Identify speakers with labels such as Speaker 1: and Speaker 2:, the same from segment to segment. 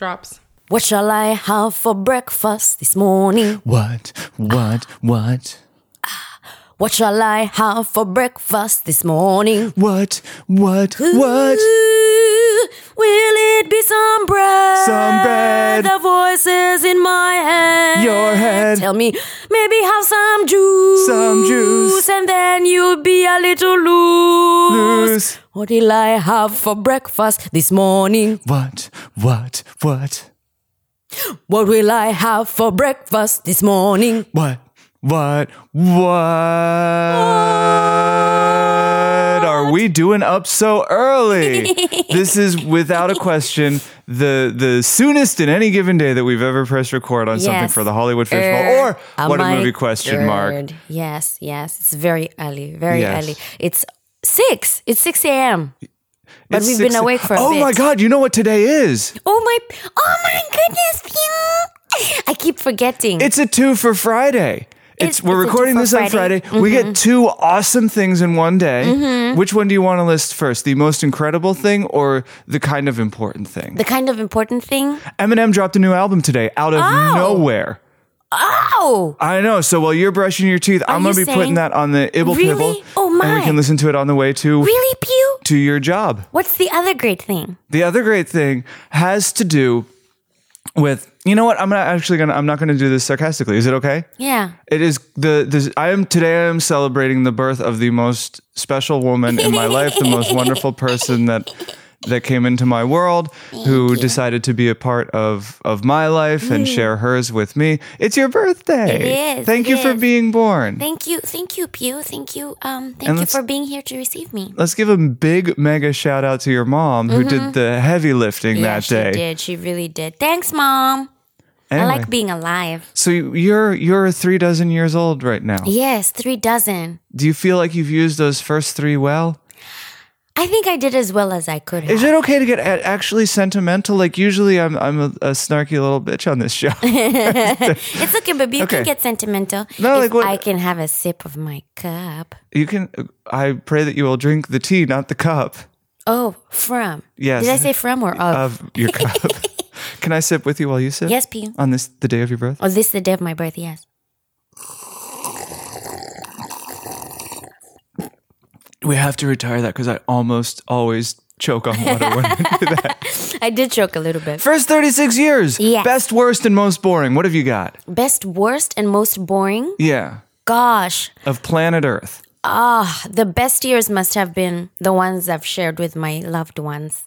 Speaker 1: Drops.
Speaker 2: What shall I have for breakfast this morning?
Speaker 3: What? What? What?
Speaker 2: What shall I have for breakfast this morning?
Speaker 3: What? What? What?
Speaker 2: Ooh, will it be some bread?
Speaker 3: Some bread.
Speaker 2: The voices in my head.
Speaker 3: Your head.
Speaker 2: Tell me, maybe have some juice.
Speaker 3: Some juice.
Speaker 2: And then you'll be a little loose.
Speaker 3: Loose.
Speaker 2: What will I have for breakfast this morning?
Speaker 3: What? What? What?
Speaker 2: What will I have for breakfast this morning?
Speaker 3: What? What? What are we doing up so early? this is without a question the the soonest in any given day that we've ever pressed record on something for the Hollywood Fishbowl
Speaker 2: Er,
Speaker 3: or what a movie question mark.
Speaker 2: Yes, yes. It's very early, very
Speaker 3: Yes.
Speaker 2: early. It's six. It's six a.m. But
Speaker 3: It's
Speaker 2: we've been awake for a
Speaker 3: Oh my god, you know what today is?
Speaker 2: Oh my! Oh my goodness, Pew! I keep forgetting.
Speaker 3: It's a two for Friday. It's,
Speaker 2: It's-
Speaker 3: we're
Speaker 2: it's
Speaker 3: recording this on
Speaker 2: Friday.
Speaker 3: Friday. We get two awesome things in one day.
Speaker 2: Mm-hmm.
Speaker 3: Which one do you want to list first? The most incredible thing or the kind of important thing?
Speaker 2: the kind of important thing.
Speaker 3: Eminem dropped a new album today out of
Speaker 2: Oh.
Speaker 3: nowhere.
Speaker 2: Oh,
Speaker 3: I know. So while you're brushing your teeth, I'm gonna be putting
Speaker 2: saying-
Speaker 3: that on the Ibble
Speaker 2: Really?
Speaker 3: Pibble.
Speaker 2: Oh,
Speaker 3: And we can listen to it on the way to
Speaker 2: really, Pew?
Speaker 3: to your job.
Speaker 2: What's the other great thing?
Speaker 3: The other great thing has to do with you know what? I'm not actually gonna I'm not gonna do this sarcastically. Is it okay?
Speaker 2: Yeah.
Speaker 3: It is the this I am today I am celebrating the birth of the most special woman in my life, the most wonderful person that that came into my world who decided to be a part of of my life and share hers with me. It's your birthday.
Speaker 2: Mm. It is,
Speaker 3: Thank
Speaker 2: it
Speaker 3: you for being born.
Speaker 2: Thank you, thank you, Pew. Thank you, um, thank
Speaker 3: And
Speaker 2: you for being here to receive me.
Speaker 3: Let's give a big mega shout out to your mom who did the heavy lifting
Speaker 2: Mm-hmm. yeah,
Speaker 3: that day.
Speaker 2: she did. She really did. Thanks, mom.
Speaker 3: Anyway,
Speaker 2: I like being alive.
Speaker 3: so you're you're three dozen years old right now.
Speaker 2: Yes, three dozen.
Speaker 3: Do you feel like you've used those first three well?
Speaker 2: I think I did as well as I could have.
Speaker 3: Is it okay to get a- actually sentimental? Like usually, I'm I'm a, a snarky little bitch on this show.
Speaker 2: It's okay, baby. You
Speaker 3: Okay.
Speaker 2: can get sentimental.
Speaker 3: No, like what-
Speaker 2: I can have a sip of my cup.
Speaker 3: you can. I pray that you will drink the tea, not the cup
Speaker 2: Oh, from.
Speaker 3: Yes.
Speaker 2: Did I say from or of?
Speaker 3: of your cup. can I sip with you while you sip?
Speaker 2: yes, P.
Speaker 3: On this the day of your birth.
Speaker 2: Oh, this is the day of my birth. Yes.
Speaker 3: We have to retire that because I almost always choke on water when I do that.
Speaker 2: I did choke a little bit.
Speaker 3: First 36 years.
Speaker 2: Yes.
Speaker 3: Best, worst, and most boring. What have you got?
Speaker 2: Best, worst, and most boring.
Speaker 3: Yeah.
Speaker 2: Gosh,
Speaker 3: Of planet Earth. Oh.
Speaker 2: The best years must have been the ones I've shared with my loved ones.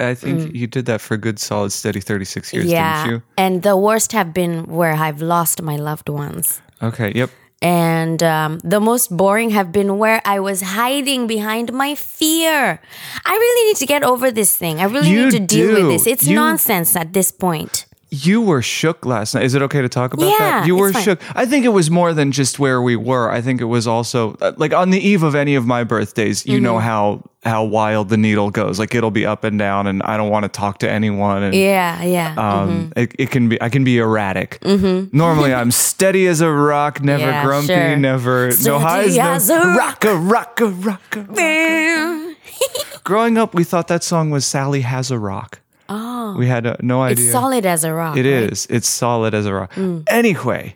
Speaker 3: I think you did that for a good, solid, steady 36 years,
Speaker 2: Mm. yeah.
Speaker 3: didn't you?
Speaker 2: And the worst have been where I've lost my loved ones.
Speaker 3: Okay. Yep.
Speaker 2: And um, the most boring have been where I was hiding behind my fear. I really need to get over this thing. I really
Speaker 3: You
Speaker 2: need to deal
Speaker 3: do.
Speaker 2: with this. It's
Speaker 3: You-
Speaker 2: nonsense at this point.
Speaker 3: You were shook last night. Is it okay to talk about
Speaker 2: Yeah,
Speaker 3: that? You were shook. I think it was more than just where we were. I think it was also uh, like on the eve of any of my birthdays. You
Speaker 2: Mm-hmm.
Speaker 3: know how how wild the needle goes. Like it'll be up and down, and I don't want to talk to anyone. And
Speaker 2: Yeah, yeah.
Speaker 3: um, it, it can be I can be erratic. Mm-hmm. Normally, I'm steady as a rock, never
Speaker 2: Mm-hmm. Yeah,
Speaker 3: grumpy,
Speaker 2: sure.
Speaker 3: never no
Speaker 2: Steady
Speaker 3: highs,
Speaker 2: as
Speaker 3: no
Speaker 2: a
Speaker 3: rock a rock a rock. a- Growing up, we thought that song was Sally Has a Rock. Oh, we had uh, no idea.
Speaker 2: it's solid as a rock.
Speaker 3: It
Speaker 2: right?
Speaker 3: is. It's solid as a rock.
Speaker 2: Mm.
Speaker 3: Anyway,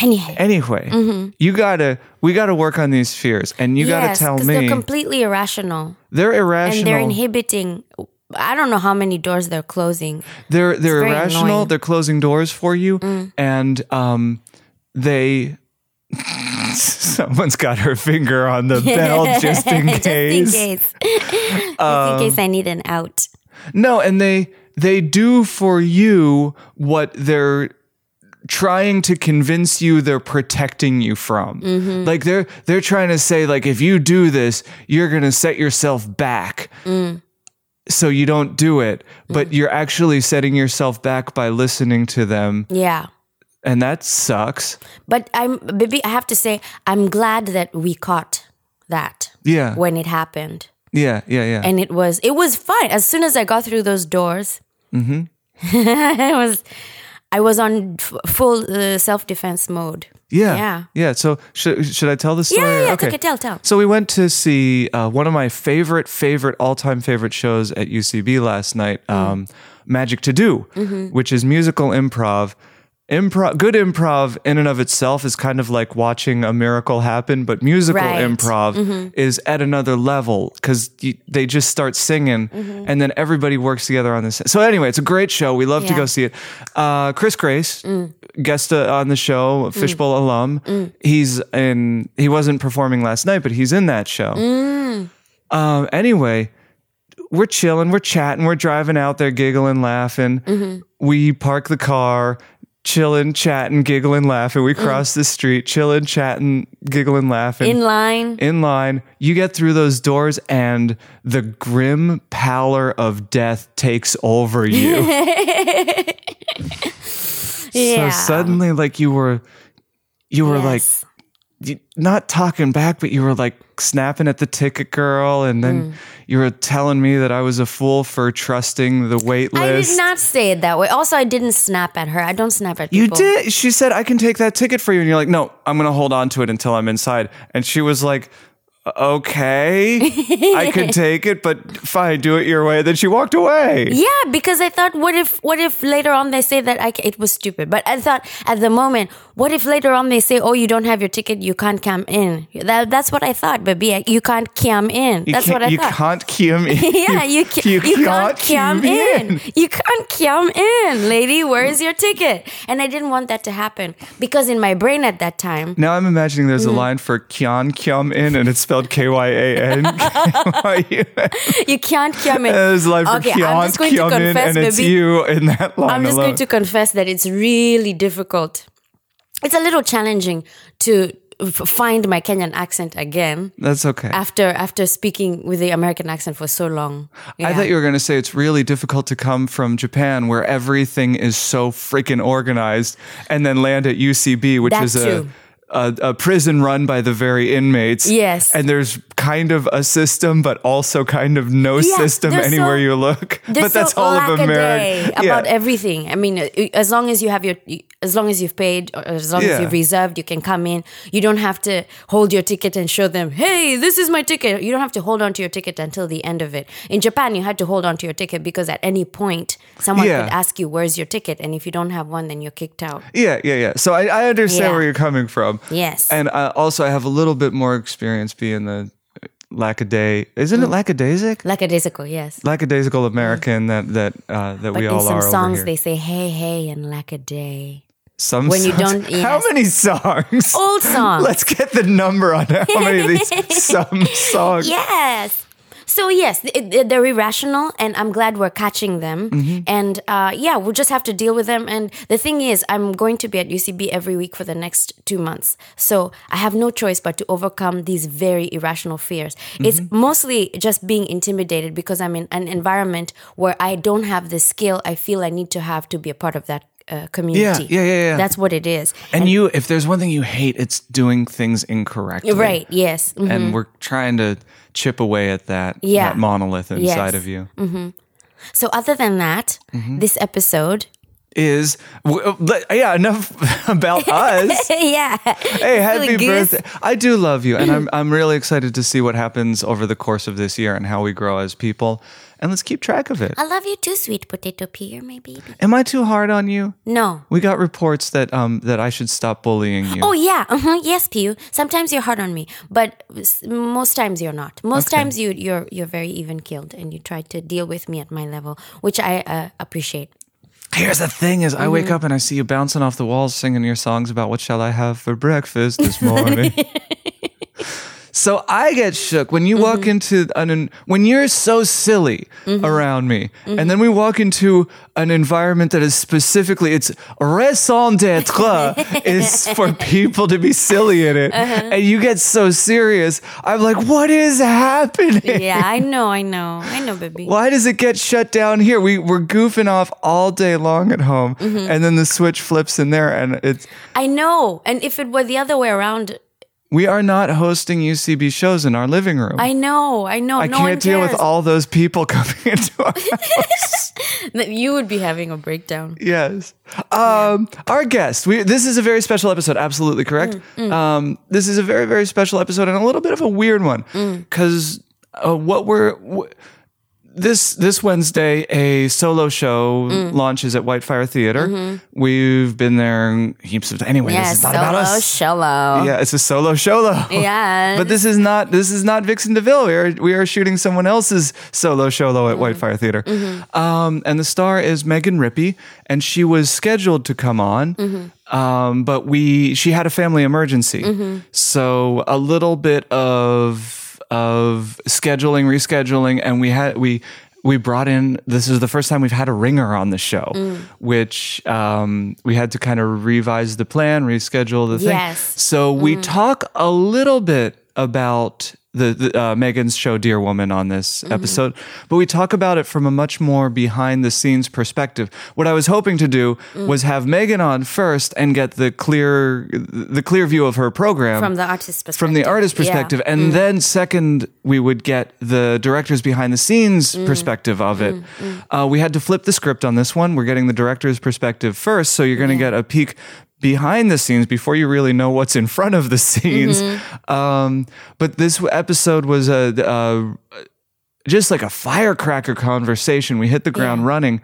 Speaker 2: Anyhow.
Speaker 3: anyway, you gotta we gotta work on these fears, and you
Speaker 2: yes,
Speaker 3: gotta tell me
Speaker 2: they're completely irrational.
Speaker 3: they're irrational.
Speaker 2: And they're inhibiting. I don't know how many doors they're closing.
Speaker 3: they're they're irrational.
Speaker 2: annoying. Mm.
Speaker 3: They're closing doors for you, and um, they. Someone's got her finger on the bell just in
Speaker 2: Just in
Speaker 3: case.
Speaker 2: case. Just in case I need an out.
Speaker 3: No, and they they do for you what they're trying to convince you they're protecting you from.
Speaker 2: Mm-hmm.
Speaker 3: Like they're they're trying to say like if you do this, you're going to set yourself back.
Speaker 2: Mm.
Speaker 3: So you don't do it, but you're actually setting yourself back by listening to them,
Speaker 2: Yeah.
Speaker 3: and that sucks.
Speaker 2: But I'm, baby, I have to say, I'm glad that we caught that
Speaker 3: Yeah.
Speaker 2: when it happened.
Speaker 3: Yeah, yeah, yeah.
Speaker 2: and it was it was fine as soon as i got through those doors
Speaker 3: Mm-hmm.
Speaker 2: it was i was on f- full uh, self-defense mode
Speaker 3: yeah.
Speaker 2: yeah.
Speaker 3: Yeah, so should should I tell the story?
Speaker 2: yeah yeah,
Speaker 3: okay.
Speaker 2: okay. tell tell
Speaker 3: So we went to see uh, one of my favorite, favorite, all-time favorite shows at UCB last night.
Speaker 2: Mm.
Speaker 3: Um, Magic to Do,
Speaker 2: Mm-hmm.
Speaker 3: which is musical improv. Improv, good improv in and of itself is kind of like watching a miracle happen, but musical
Speaker 2: Right. Mm-hmm.
Speaker 3: improv is at another level because they just start singing
Speaker 2: Mm-hmm.
Speaker 3: and then everybody works together on this. So anyway, it's a great show. We love to
Speaker 2: Yeah. Mm.
Speaker 3: go see it. Uh, Chris Grace, guest uh, on the show, Fishbowl alum.
Speaker 2: Mm.
Speaker 3: He's in. He wasn't performing last night, but he's in that show.
Speaker 2: Mm.
Speaker 3: Um, anyway, we're chilling, we're chatting, we're driving out there, giggling, laughing.
Speaker 2: Mm-hmm.
Speaker 3: We park the car, chilling, chatting, giggling, laughing. We mm. cross the street, chilling, chatting, giggling, laughing.
Speaker 2: In line.
Speaker 3: in line, you get through those doors, and the grim pallor of death takes over you.
Speaker 2: Yeah.
Speaker 3: So suddenly, like you were, you were like
Speaker 2: Yes.
Speaker 3: You- not talking back, but you were like snapping at the ticket girl, and
Speaker 2: Mm.
Speaker 3: then you were telling me that I was a fool for trusting the wait
Speaker 2: I did not say it that way. Also, I didn't snap at her. I don't snap at people.
Speaker 3: You did. She said, I can take that ticket for you. And you're like, no, I'm going to hold on to it until I'm inside. And she was like, okay, I could take it, but fine, do it your way. Then she walked away.
Speaker 2: Yeah, because I thought, what if, what if later on they say that I, it was stupid? But I thought at the moment, what if later on they say, oh, you don't have your ticket, you can't come in? That, that's what I thought, baby. You can't come in. That's what I
Speaker 3: you
Speaker 2: thought.
Speaker 3: can't come in.
Speaker 2: yeah, you, ca- you, can't come in. You can't come in, lady. Where is your ticket? And I didn't want that to happen because in my brain at that time,
Speaker 3: Now I'm imagining there's
Speaker 2: Mm.
Speaker 3: a line for Kyan Kyum in and it's spelled K Y A N.
Speaker 2: you can't come in.
Speaker 3: Line for
Speaker 2: Okay, I'm just going to confess,
Speaker 3: and it's
Speaker 2: baby.
Speaker 3: you in that line
Speaker 2: I'm just
Speaker 3: alone.
Speaker 2: going to confess that it's really difficult. It's a little challenging to find my Kenyan accent again
Speaker 3: That's okay.
Speaker 2: after after speaking with the American accent for so long.
Speaker 3: I thought you were going to say it's really difficult to come from Japan where everything is so freaking organized and then land at UCB, which
Speaker 2: That
Speaker 3: is a,
Speaker 2: too.
Speaker 3: A a prison run by the very inmates.
Speaker 2: Yes.
Speaker 3: And there's kind of a system, but also kind of no
Speaker 2: Yeah,
Speaker 3: system anywhere
Speaker 2: so-
Speaker 3: you look. But that's
Speaker 2: so
Speaker 3: all of
Speaker 2: lack-a-day about everything. I mean, as long as you have your, as long as you've paid, or as long
Speaker 3: Yeah.
Speaker 2: as you've reserved, you can come in. You don't have to hold your ticket and show them, "Hey, this is my ticket." You don't have to hold on to your ticket until the end of it. In Japan, you had to hold on to your ticket because at any point, someone
Speaker 3: Yeah.
Speaker 2: could ask you, "Where's your ticket?" And if you don't have one, then you're kicked out.
Speaker 3: Yeah, yeah, yeah. So I, I understand
Speaker 2: Yeah.
Speaker 3: where you're coming from.
Speaker 2: Yes.
Speaker 3: And uh, also, I have a little bit more experience being the lackaday. Isn't
Speaker 2: Mm.
Speaker 3: it lackadaisic?
Speaker 2: Lackadaisical, yes.
Speaker 3: Lackadaisical American that that uh, that
Speaker 2: But
Speaker 3: we
Speaker 2: in
Speaker 3: all
Speaker 2: some
Speaker 3: are over
Speaker 2: songs,
Speaker 3: here.
Speaker 2: they say "Hey, hey" and "lackaday."
Speaker 3: Some
Speaker 2: when you
Speaker 3: songs-
Speaker 2: don't-
Speaker 3: How many songs?
Speaker 2: Old songs.
Speaker 3: Let's get the number on how many of these some songs.
Speaker 2: Yes. So yes, th- th- they're irrational, and I'm glad we're catching them.
Speaker 3: Mm-hmm.
Speaker 2: And uh, yeah, we'll just have to deal with them. And the thing is, I'm going to be at UCB every week for the next two months, so I have no choice but to overcome these very irrational fears. It's
Speaker 3: Mm-hmm.
Speaker 2: mostly just being intimidated because I'm in an environment where I don't have the skill I feel I need to have to be a part of that uh, community.
Speaker 3: yeah, yeah, yeah.
Speaker 2: That's what it is.
Speaker 3: And you, if there's one thing you hate, it's doing things incorrectly.
Speaker 2: Right? Yes. Mhm.
Speaker 3: And we're trying to chip away at that,
Speaker 2: Yeah.
Speaker 3: that monolith inside
Speaker 2: Yes.
Speaker 3: of you.
Speaker 2: So other than that,
Speaker 3: Mm-hmm.
Speaker 2: this episode.
Speaker 3: Is uh, yeah enough about us.
Speaker 2: yeah.
Speaker 3: Hey, happy birthday! I do love you, and I'm I'm really excited to see what happens over the course of this year and how we grow as people. And let's keep track of it.
Speaker 2: I love you too, sweet potato pea. You're my baby.
Speaker 3: Am I too hard on you?
Speaker 2: No.
Speaker 3: We got reports that um that I should stop bullying you.
Speaker 2: Oh yeah, uh-huh. yes, Pew. Sometimes you're hard on me, but most times you're not. Most
Speaker 3: Okay.
Speaker 2: times you you're you're very even keeled, and you try to deal with me at my level, which I uh, appreciate.
Speaker 3: Here's the thing: is I wake
Speaker 2: Mm-hmm.
Speaker 3: up and I see you bouncing off the walls, singing your songs about what shall I have for breakfast this morning. so I get shook when you walk
Speaker 2: Mm-hmm.
Speaker 3: into an when you're so silly around me,
Speaker 2: Mm-hmm.
Speaker 3: and then we walk into an environment that is specifically it's raison d'être is for people to be silly in it,
Speaker 2: Uh-huh.
Speaker 3: and you get so serious. I'm like, what is happening?
Speaker 2: Yeah, I know, I know, I know, baby.
Speaker 3: Why does it get shut down here? We we're goofing off all day long at home,
Speaker 2: Mm-hmm.
Speaker 3: and then the switch flips in there, and it's
Speaker 2: I know. And if it were the other way around,
Speaker 3: we are not hosting UCB shows in our living room.
Speaker 2: I know, I know.
Speaker 3: I
Speaker 2: no
Speaker 3: can't deal with all those people coming into our house.
Speaker 2: That You would be having a breakdown.
Speaker 3: yes. Um, our guest. We this is a very special episode. Absolutely correct.
Speaker 2: Mm,
Speaker 3: Um, this is a very very special episode and a little bit of a weird one
Speaker 2: Mm.
Speaker 3: because uh, what we're. wh- this this Wednesday, a solo show
Speaker 2: Mm.
Speaker 3: launches at Whitefire Theater. We've been there heaps of. times. Anyway,
Speaker 2: Yeah,
Speaker 3: this is not about us.
Speaker 2: solo.
Speaker 3: Yeah, it's a solo solo.
Speaker 2: Yeah.
Speaker 3: But this is not this is not Vixen DeVille. We are we are shooting someone else's solo solo
Speaker 2: Mm-hmm.
Speaker 3: at Whitefire Theater. Um, and the star is Megan Rippey, and she was scheduled to come on.
Speaker 2: Mm-hmm.
Speaker 3: Um, but we she had a family emergency. So a little bit of of scheduling, rescheduling, and we had we we brought in this is the first time we've had a ringer on the show,
Speaker 2: Mm.
Speaker 3: which um, we had to kind of revise the plan, reschedule the thing.
Speaker 2: Yes.
Speaker 3: So we talk a little bit about the, the uh, Megan's show Dear Woman on this mm-hmm. episode, but we talk about it from a much more behind the scenes perspective. What I was hoping to do mm. was have Megan on first and get the clear the clear view of her program
Speaker 2: From the artist perspective.
Speaker 3: from the artist
Speaker 2: Yeah.
Speaker 3: perspective. And mm. then second we would get the director's behind the scenes mm. perspective of it. Uh, we had to flip the script on this one. We're getting the director's perspective first so you're going to get a peek behind the scenes before you really know what's in front of the scenes um, but this episode was a, a just like a firecracker conversation we hit the ground running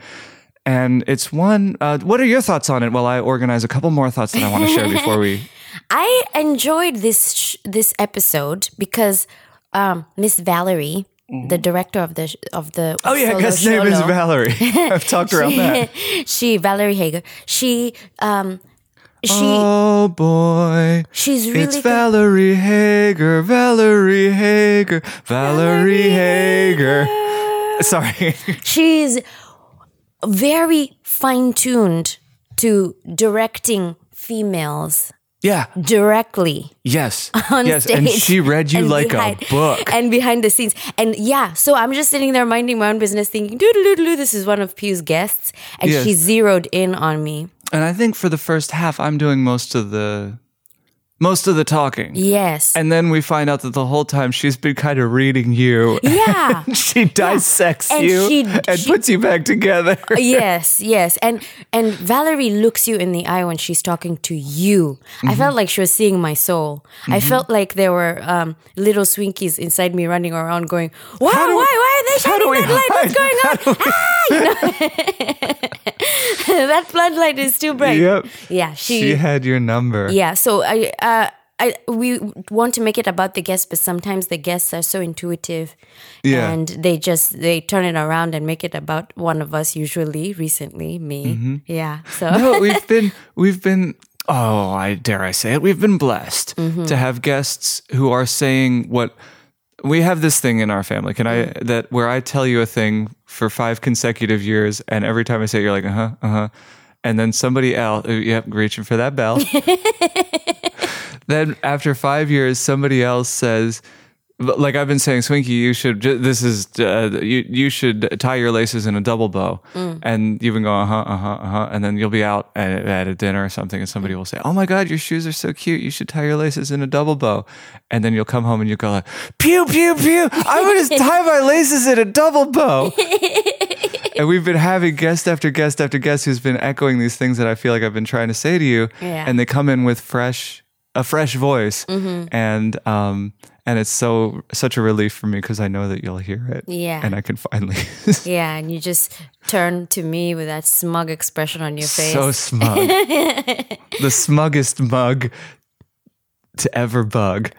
Speaker 3: and it's one uh, what are your thoughts on it while i organize a couple more thoughts that i want to share before we
Speaker 2: I enjoyed this sh- this episode because um, Miss Valerie, the director of the sh- of the
Speaker 3: Mm-hmm. Oh yeah, guest name is Valerie. I've talked around that.
Speaker 2: she Valerie Hager. She um she
Speaker 3: Oh boy,
Speaker 2: she's really
Speaker 3: it's
Speaker 2: good.
Speaker 3: Valerie Hager, Valerie Hager, Valerie Hager. Sorry.
Speaker 2: she's very fine tuned to directing females
Speaker 3: yeah.
Speaker 2: directly
Speaker 3: Yes.
Speaker 2: on
Speaker 3: yes.
Speaker 2: stage.
Speaker 3: And she read you
Speaker 2: and
Speaker 3: like
Speaker 2: behind-
Speaker 3: a book.
Speaker 2: And behind the scenes. And yeah, so I'm just sitting there minding my own business thinking, doo-doo-doo-doo, this is one of Pew's guests. And
Speaker 3: Yes.
Speaker 2: she zeroed in on me.
Speaker 3: And I think for the first half, I'm doing most of the most of the talking.
Speaker 2: Yes.
Speaker 3: And then we find out that the whole time she's been kind of reading you.
Speaker 2: yeah.
Speaker 3: she dissects
Speaker 2: And
Speaker 3: you
Speaker 2: she-
Speaker 3: and
Speaker 2: she-
Speaker 3: puts you back together.
Speaker 2: yes, yes. And and Valerie looks you in the eye when she's talking to you. I felt like she was seeing my soul. I felt like there were um, little swinkies inside me running around going, Why,
Speaker 3: How do we-
Speaker 2: why, why are they shining that light? What's going on? ah, you know? that floodlight is too bright.
Speaker 3: Yep.
Speaker 2: Yeah,
Speaker 3: She had your number.
Speaker 2: Yeah, so I, uh, I, we want to make it about the guests, but sometimes the guests are so intuitive,
Speaker 3: Yeah.
Speaker 2: and they just they turn it around and make it about one of us. Usually, recently, me.
Speaker 3: Mm-hmm.
Speaker 2: Yeah. So
Speaker 3: no, we've been we've been oh, I dare I say it, we've been blessed
Speaker 2: Mm-hmm.
Speaker 3: to have guests who are saying what we have this thing in our family. Can I that where I tell you a thing for five consecutive years, and every time I say it, you're like, uh huh, uh huh, and then somebody else, uh, yep, reaching for that bell. then after five years, somebody else says. Like I've been saying, Swinky, you should. This is uh, you. You should tie your laces in a double bow,
Speaker 2: Mm.
Speaker 3: and you've been going, uh huh, uh huh, uh huh, and then you'll be out at, at a dinner or something, and somebody will say, "Oh my God, your shoes are so cute. You should tie your laces in a double bow," and then you'll come home and you go like, "Pew pew pew! I'm gonna tie my laces in a double bow." and we've been having guest after guest after guest who's been echoing these things that I feel like I've been trying to say to you,
Speaker 2: Yeah.
Speaker 3: and they come in with fresh, a fresh voice,
Speaker 2: Mm-hmm.
Speaker 3: and um, and it's so such a relief for me because I know that you'll hear it,
Speaker 2: Yeah.
Speaker 3: and I can finally.
Speaker 2: yeah, and you just turn to me with that smug expression on your face.
Speaker 3: So smug. the smuggest mug to ever bug.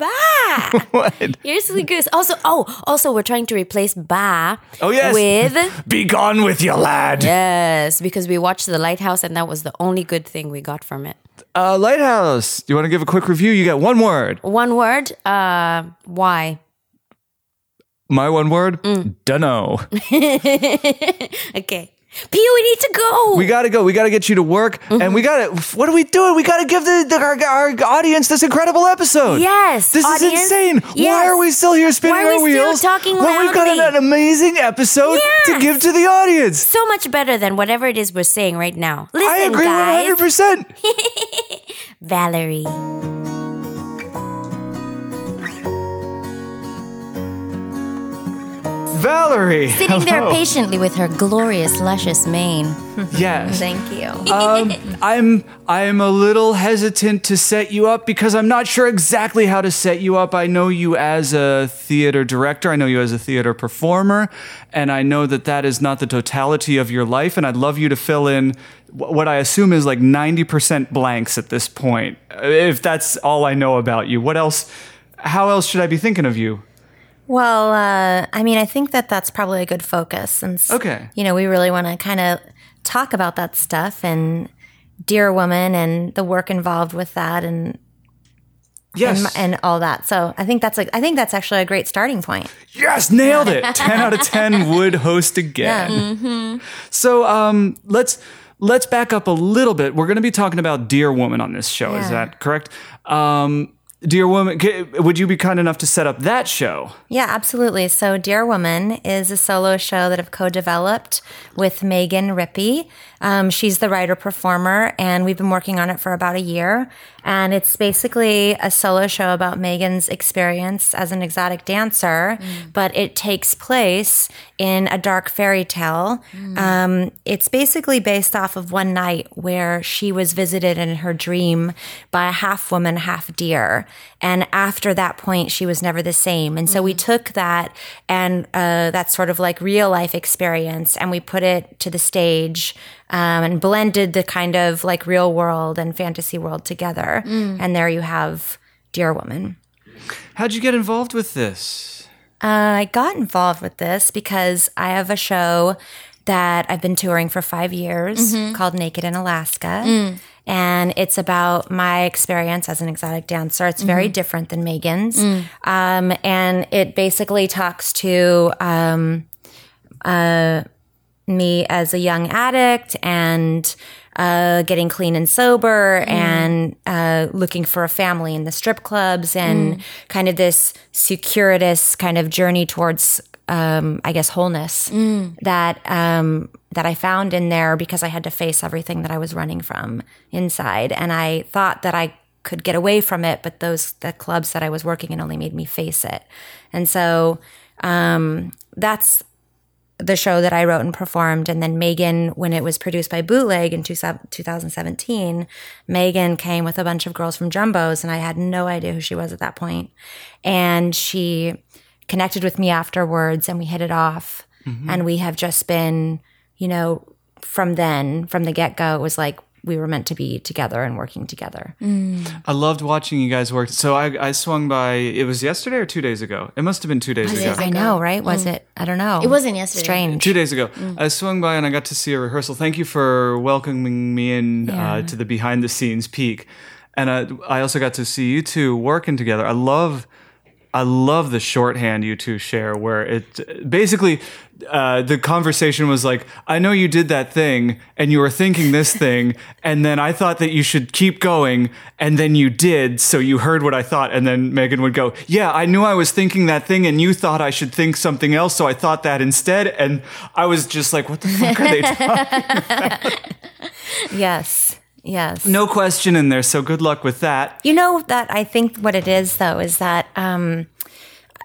Speaker 2: Bah!
Speaker 3: What?
Speaker 2: You're silly goose. Also, oh, also we're trying to replace bah
Speaker 3: Oh, yes.
Speaker 2: with
Speaker 3: Be gone with you, lad.
Speaker 2: yes, because we watched The Lighthouse and that was the only good thing we got from it.
Speaker 3: Uh, Lighthouse. Do you want to give a quick review? You got one word.
Speaker 2: One word. Uh, why?
Speaker 3: My one word.
Speaker 2: Mm.
Speaker 3: Dunno.
Speaker 2: Okay. Pew, we need to go.
Speaker 3: We gotta go. We gotta get you to work, and mm-hmm. we gotta. What are we doing? We gotta give the, the our, our audience this incredible episode.
Speaker 2: Yes,
Speaker 3: this
Speaker 2: audience.
Speaker 3: is insane. Why are we still here spinning
Speaker 2: Why are
Speaker 3: our
Speaker 2: we still
Speaker 3: wheels?
Speaker 2: talking
Speaker 3: when we've got an, an amazing episode to give to the audience.
Speaker 2: so much better than whatever it is we're saying right now. Listen,
Speaker 3: I agree
Speaker 2: guys.
Speaker 3: hundred percent.
Speaker 2: Valerie.
Speaker 3: Valerie.
Speaker 2: Sitting there patiently with her glorious, luscious mane.
Speaker 3: Yes.
Speaker 1: Thank you.
Speaker 3: um, I'm I'm a little hesitant to set you up because I'm not sure exactly how to set you up. I know you as a theater director. I know you as a theater performer, and I know that that is not the totality of your life. And I'd love you to fill in what I assume is like 90% blanks at this point. If that's all I know about you, what else? How else should I be thinking of you?
Speaker 1: Well, uh, I mean, I think that that's probably a good focus since,
Speaker 3: Okay.
Speaker 1: you know, we really want to kind of talk about that stuff and Dear Woman and the work involved with that and,
Speaker 3: Yes.
Speaker 1: and and all that. So I think that's like I think that's actually a great starting point.
Speaker 3: Yes, nailed it. 10 out of 10 would host again. So, um let's let's back up a little bit. We're going to be talking about Dear Woman on this show. Is that correct? Um Dear Woman, would you be kind enough to set up that show?
Speaker 1: Yeah, absolutely. So, Dear Woman is a solo show that I've co developed with Megan Rippey. Um, she's the writer performer, and we've been working on it for about a year. And it's basically a solo show about Megan's experience as an exotic dancer, but it takes place in a dark fairy tale. Um, it's basically based off of one night where she was visited in her dream by a half woman, half deer. And after that point, she was never the same. And so we took that and uh, that sort of like real life experience and we put it to the stage um, and blended the kind of like real world and fantasy world together. And there you have Dear Woman.
Speaker 3: How'd you get involved with this?
Speaker 1: Uh, I got involved with this because I have a show that I've been touring for five years called Naked in Alaska. And it's about my experience as an exotic dancer. It's very different than Megan's. Um, and it basically talks to um, uh, me as a young addict and uh, getting clean and sober and uh, looking for a family in the strip clubs and kind of this circuitous kind of journey towards, um, I guess, wholeness that um, that I found in there because I had to face everything that I was running from inside, and I thought that I could get away from it, but those the clubs that I was working in only made me face it, and so um, that's the show that I wrote and performed. And then Megan, when it was produced by Bootleg in two, 2017, Megan came with a bunch of girls from Jumbo's, and I had no idea who she was at that point. And she connected with me afterwards, and we hit it off. Mm-hmm. And we have just been, you know, from then, from the get go, it was like we were meant to be together and working together.
Speaker 3: I loved watching you guys work. So I, I swung by, it was yesterday or two days ago? It must have been two days ago.
Speaker 1: I know, right? Was it? I don't know.
Speaker 2: It wasn't yesterday.
Speaker 1: Strange.
Speaker 3: Two days ago, I swung by and I got to see a rehearsal. Thank you for welcoming me in uh, to the behind the scenes peek, and uh, I also got to see you two working together. I love, I love the shorthand you two share, where it basically uh, the conversation was like, "I know you did that thing, and you were thinking this thing, and then I thought that you should keep going, and then you did, so you heard what I thought." And then Megan would go, "Yeah, I knew I was thinking that thing, and you thought I should think something else, so I thought that instead." And I was just like, "What the fuck are they talking?"
Speaker 1: Yes. Yes.
Speaker 3: no question in there. So good luck with that.
Speaker 1: You know that I think what it is though is that um,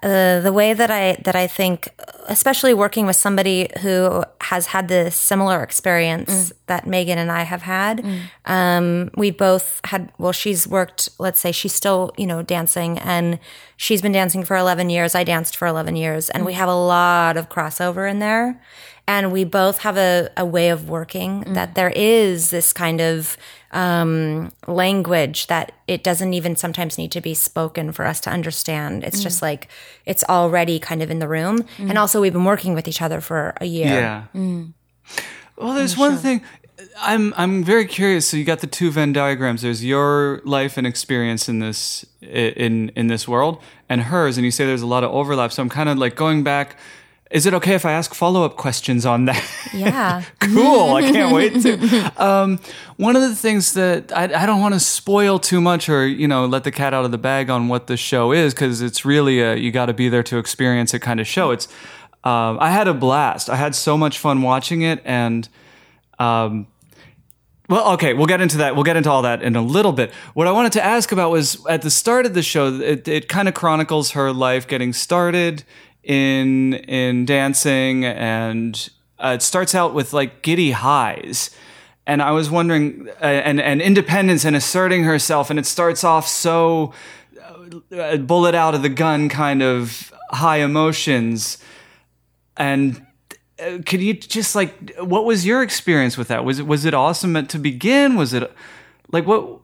Speaker 1: uh, the way that I that I think, especially working with somebody who has had the similar experience that Megan and I have had, um, we both had. Well, she's worked. Let's say she's still you know dancing, and she's been dancing for eleven years. I danced for eleven years, and we have a lot of crossover in there. And we both have a, a way of working that there is this kind of um, language that it doesn't even sometimes need to be spoken for us to understand. It's just like it's already kind of in the room. And also, we've been working with each other for a year.
Speaker 3: Yeah. Well, there's one thing. I'm I'm very curious. So you got the two Venn diagrams. There's your life and experience in this in in this world, and hers. And you say there's a lot of overlap. So I'm kind of like going back. Is it okay if I ask follow up questions on that?
Speaker 1: Yeah.
Speaker 3: cool. I can't wait to. Um, one of the things that I, I don't want to spoil too much or, you know, let the cat out of the bag on what the show is because it's really a you got to be there to experience it kind of show. It's, um, I had a blast. I had so much fun watching it. And, um, well, okay, we'll get into that. We'll get into all that in a little bit. What I wanted to ask about was at the start of the show, it, it kind of chronicles her life getting started in in dancing, and uh, it starts out with like giddy highs. And I was wondering, uh, and and independence and asserting herself, and it starts off so uh, bullet out of the gun kind of high emotions. And uh, could you just like, what was your experience with that? Was it was it awesome to begin? Was it like what?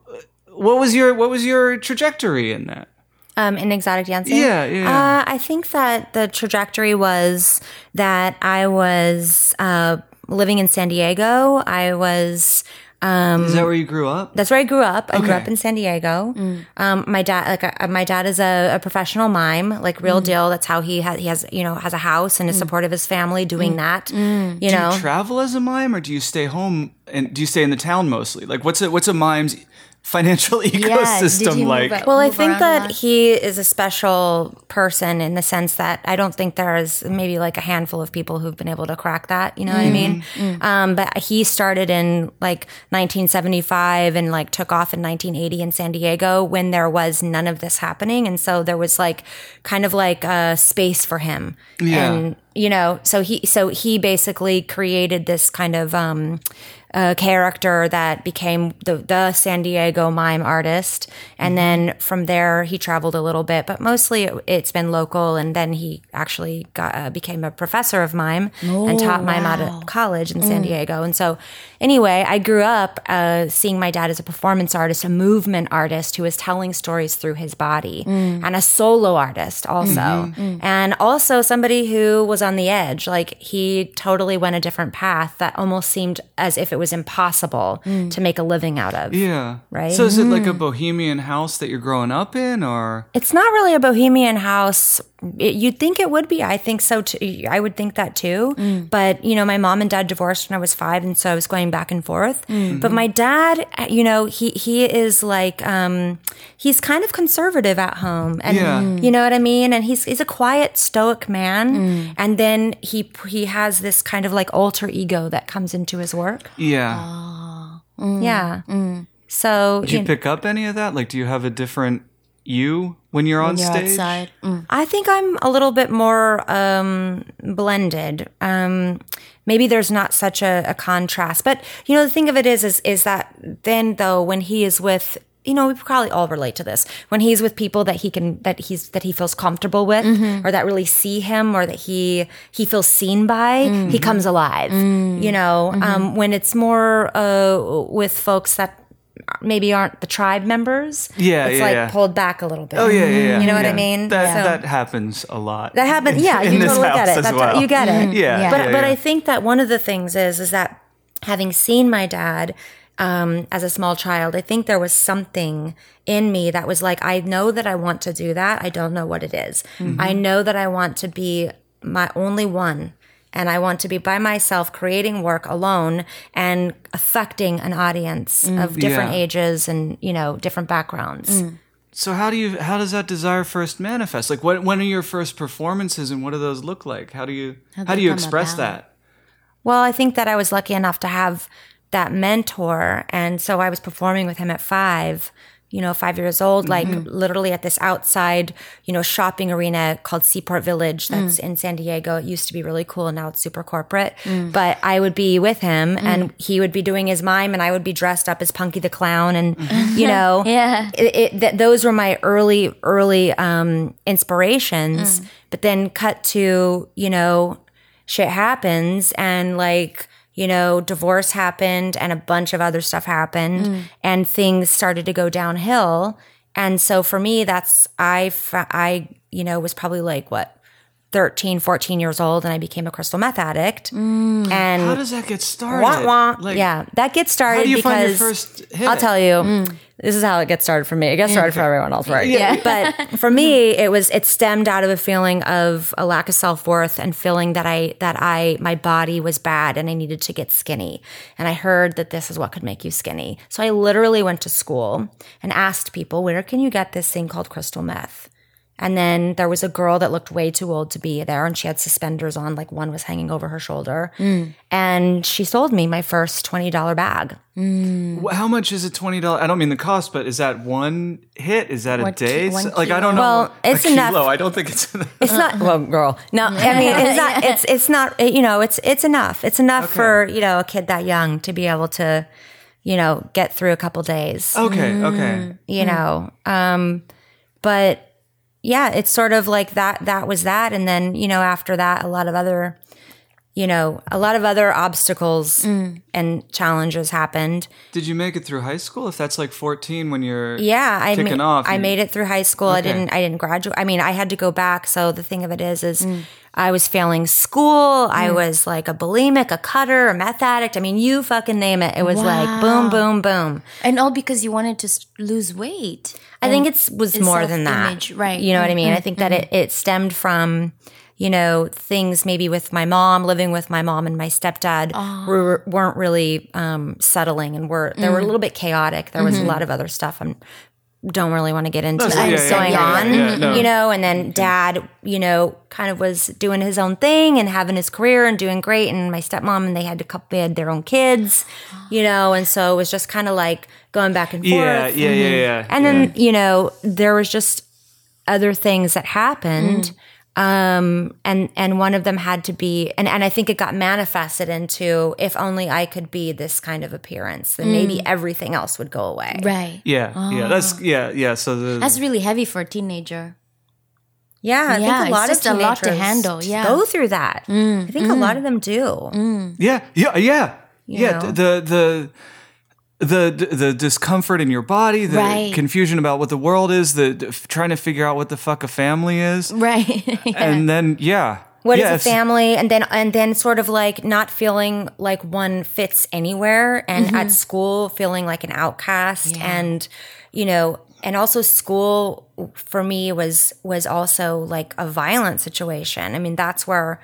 Speaker 3: What was your what was your trajectory in that?
Speaker 1: Um, in exotic dancing?
Speaker 3: Yeah, yeah.
Speaker 1: Uh, I think that the trajectory was that I was uh, living in San Diego. I was. Um,
Speaker 3: Is that where you grew up?
Speaker 1: that's where I grew up. I grew up in San Diego. Um, my dad, like, uh, my dad is a, a professional mime, like real deal. That's how he has, he has, you know, has a house and is supportive of his family doing that. You
Speaker 3: Do
Speaker 1: know,
Speaker 3: you travel as a mime, or do you stay home and do you stay in the town mostly? Like, what's a what's a mime's financial ecosystem
Speaker 2: he move
Speaker 3: like?
Speaker 2: out?
Speaker 1: Well, I think
Speaker 2: around
Speaker 1: that he is a special person in the sense that I don't think there's maybe like a handful of people who've been able to crack that. You know what I mean? Um, but he started in like 1975 and like took off in 1980 in San Diego when there was none of this happening, and so there was like kind of like a space for him.
Speaker 3: Yeah.
Speaker 1: And you know, so he so he basically created this kind of um, uh, character that became the the San Diego mime artist, and then from there he traveled a little bit, but mostly it, it's been local. And then he actually got uh, became a professor of mime and taught mime out at college in San Diego. And so, anyway, I grew up uh, seeing my dad as a performance artist, a movement artist who was telling stories through his body, mm. and a solo artist also, mm-hmm. mm. and also somebody who was on the edge. Like he totally went a different path that almost seemed as if it was impossible mm. to make a living out of.
Speaker 3: yeah,
Speaker 1: Right?
Speaker 3: So is it like a bohemian house that you're growing up in, or
Speaker 1: It's not really a bohemian house. It, you'd think it would be. I think so too. I would think that too. But, you know, my mom and dad divorced when I was five. And so I was going back and forth. But my dad, uh, you know, he, he is like, um, he's kind of conservative at home. And
Speaker 3: Yeah.
Speaker 1: you know what I mean? And he's, he's a quiet, stoic man. And then he, he has this kind of like alter ego that comes into his work.
Speaker 3: yeah?
Speaker 1: Yeah. So,
Speaker 3: Do you
Speaker 1: you
Speaker 3: pick up any of that? Like, do you have a different you when you're on
Speaker 2: You're
Speaker 3: stage?
Speaker 2: outside. Mm.
Speaker 1: I think I'm a little bit more um, blended. Um, maybe there's not such a, a contrast, but you know, the thing of it is, is, is that then though, when he is with, you know, we probably all relate to this. When he's with people that he can, that he's, that he feels comfortable with, or that really see him, or that he he feels seen by, he comes alive. You know, um, when it's more uh, with folks that maybe aren't the tribe members,
Speaker 3: Yeah,
Speaker 1: it's
Speaker 3: yeah,
Speaker 1: like
Speaker 3: yeah.
Speaker 1: pulled back a little bit.
Speaker 3: Oh yeah, yeah, yeah.
Speaker 1: You know what I mean?
Speaker 3: That
Speaker 1: So-
Speaker 3: that happens a lot.
Speaker 1: that happens. Yeah,
Speaker 3: in
Speaker 1: you totally get it. That's
Speaker 3: well.
Speaker 1: you get it.
Speaker 3: Yeah,
Speaker 1: But but. I think that one of the things is is that having seen my dad um, as a small child, I think there was something in me that was like, I know that I want to do that. I don't know what it is.
Speaker 3: Mm-hmm.
Speaker 1: I know that I want to be my only one. And I want to be by myself creating work alone and affecting an audience of different
Speaker 3: Mm. Yeah.
Speaker 1: ages and, you know, different backgrounds.
Speaker 3: So how do you how does that desire first manifest? Like what when are your first performances and what do those look like? How do you how,
Speaker 2: they
Speaker 3: do you express
Speaker 2: about?
Speaker 3: that?
Speaker 1: Well, I think that I was lucky enough to have that mentor. And so I was performing with him at five, you know, five years old, like mm-hmm. literally at this outside, you know, shopping arena called Seaport Village that's mm. in San Diego. It used to be really cool and now it's super corporate. Mm. But I would be with him mm. and he would be doing his mime and I would be dressed up as Punky the Clown. And, mm-hmm. you know,
Speaker 2: Yeah.
Speaker 1: it, it, th- those were my early, early um, inspirations. But then cut to, you know, shit happens and like, you know, divorce happened and a bunch of other stuff happened mm. and things started to go downhill. And so for me, that's, I, I, you know, was probably like what, 13, 14 years old and I became a crystal meth addict. Mm. And
Speaker 3: How does that get started?
Speaker 1: Wah, wah.
Speaker 3: Like,
Speaker 1: yeah, that gets started
Speaker 3: How do you
Speaker 1: because
Speaker 3: find your first hit?
Speaker 1: I'll tell you. Mm. This is how it gets started for me. It gets started for everyone else, right? Yeah. But for me, it was it stemmed out of a feeling of a lack of self worth and feeling that I that I my body was bad and I needed to get skinny. And I heard that this is what could make you skinny. So I literally went to school and asked people, where can you get this thing called crystal meth? And then there was a girl that looked way too old to be there, and she had suspenders on, like one was hanging over her shoulder. And she sold me my first $20 bag.
Speaker 3: Wh- How much is a twenty dollar? I don't mean the cost, but is that one hit? Is that a
Speaker 2: What ki-
Speaker 3: day? like I don't know.
Speaker 1: Well,
Speaker 3: A
Speaker 1: it's enough-
Speaker 3: Kilo. I don't think it's enough.
Speaker 1: It's not well, girl. No, I mean it's not. It's it's not. it- you know, it's it's enough. It's enough for you know a kid that young to be able to, you know, get through a couple days.
Speaker 3: Okay,
Speaker 1: Mm.
Speaker 3: okay.
Speaker 1: You know, um, but yeah, it's sort of like that. That was that, and then you know after that, a lot of other, you know, a lot of other obstacles mm. and challenges happened.
Speaker 3: Did you make it through high school? If that's like fourteen when you're
Speaker 1: Yeah, I
Speaker 3: kicking
Speaker 1: ma-
Speaker 3: off,
Speaker 1: I made it through high school. I didn't. I didn't graduate. I mean, I had to go back. So the thing of it is, is mm. I was failing school. I mm. was like a bulimic, a cutter, a meth addict. I mean, you fucking name it. It was like boom, boom, boom.
Speaker 2: And all because you wanted to lose weight.
Speaker 1: I think it was more than that.
Speaker 2: self-image, right.
Speaker 1: You know what I mean? Mm-hmm. I think that mm-hmm. it, it stemmed from, you know, things maybe with my mom, living with my mom and my stepdad were, weren't really um, settling and were they were a mm. little bit chaotic. There was a mm-hmm. lot of other stuff. I don't really want to get into
Speaker 3: That's- yeah,
Speaker 1: going
Speaker 3: yeah,
Speaker 1: on,
Speaker 3: yeah, no.
Speaker 1: you know. And then mm-hmm. dad, you know, kind of was doing his own thing and having his career and doing great. And my stepmom and they had a couple, they had their own kids, you know, and so it was just kind of like going back and forth.
Speaker 3: Yeah, yeah, yeah, yeah.
Speaker 1: And then, you know, there was just other things that happened. Mm. Um, and, and one of them had to be, and, and I think it got manifested into if only I could be this kind of appearance, then maybe mm. everything else would go away.
Speaker 2: Right.
Speaker 3: yeah, yeah. That's ah. yeah, yeah. So the
Speaker 2: That's really heavy for a teenager.
Speaker 1: Yeah. I
Speaker 2: Yeah,
Speaker 1: think a lot
Speaker 2: it's
Speaker 1: of
Speaker 2: just a lot to handle, yeah.
Speaker 1: Go through that. Mm, I think a mm. lot of them do.
Speaker 3: yeah, yeah, yeah, yeah.
Speaker 1: know?
Speaker 3: The the. The, the discomfort in your body, the
Speaker 2: Right.
Speaker 3: confusion about what the world is, the, trying to figure out what the fuck a family is,
Speaker 2: Right.
Speaker 3: and then yeah,
Speaker 1: What is
Speaker 3: yeah,
Speaker 1: a family? And then and then sort of like not feeling like one fits anywhere, and at mm-hmm. school feeling like an outcast, and you know, and also school for me was was also like a violent situation. I mean, that's where.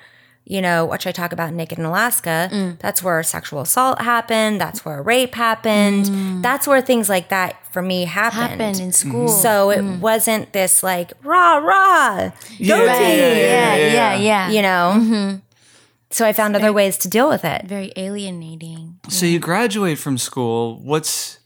Speaker 1: You know, which I talk about Naked in Alaska, mm. that's where sexual assault happened. That's where rape happened. Mm. That's where things like that for me happened.
Speaker 2: Happened in mm-hmm. school.
Speaker 1: So it mm. wasn't this like rah rah,
Speaker 3: Yeah,
Speaker 1: go
Speaker 3: yeah,
Speaker 1: team
Speaker 3: yeah,
Speaker 2: yeah, yeah, yeah.
Speaker 1: you know mm-hmm. so i found other ways to deal with it
Speaker 2: Very alienating.
Speaker 3: So you graduate from school. What's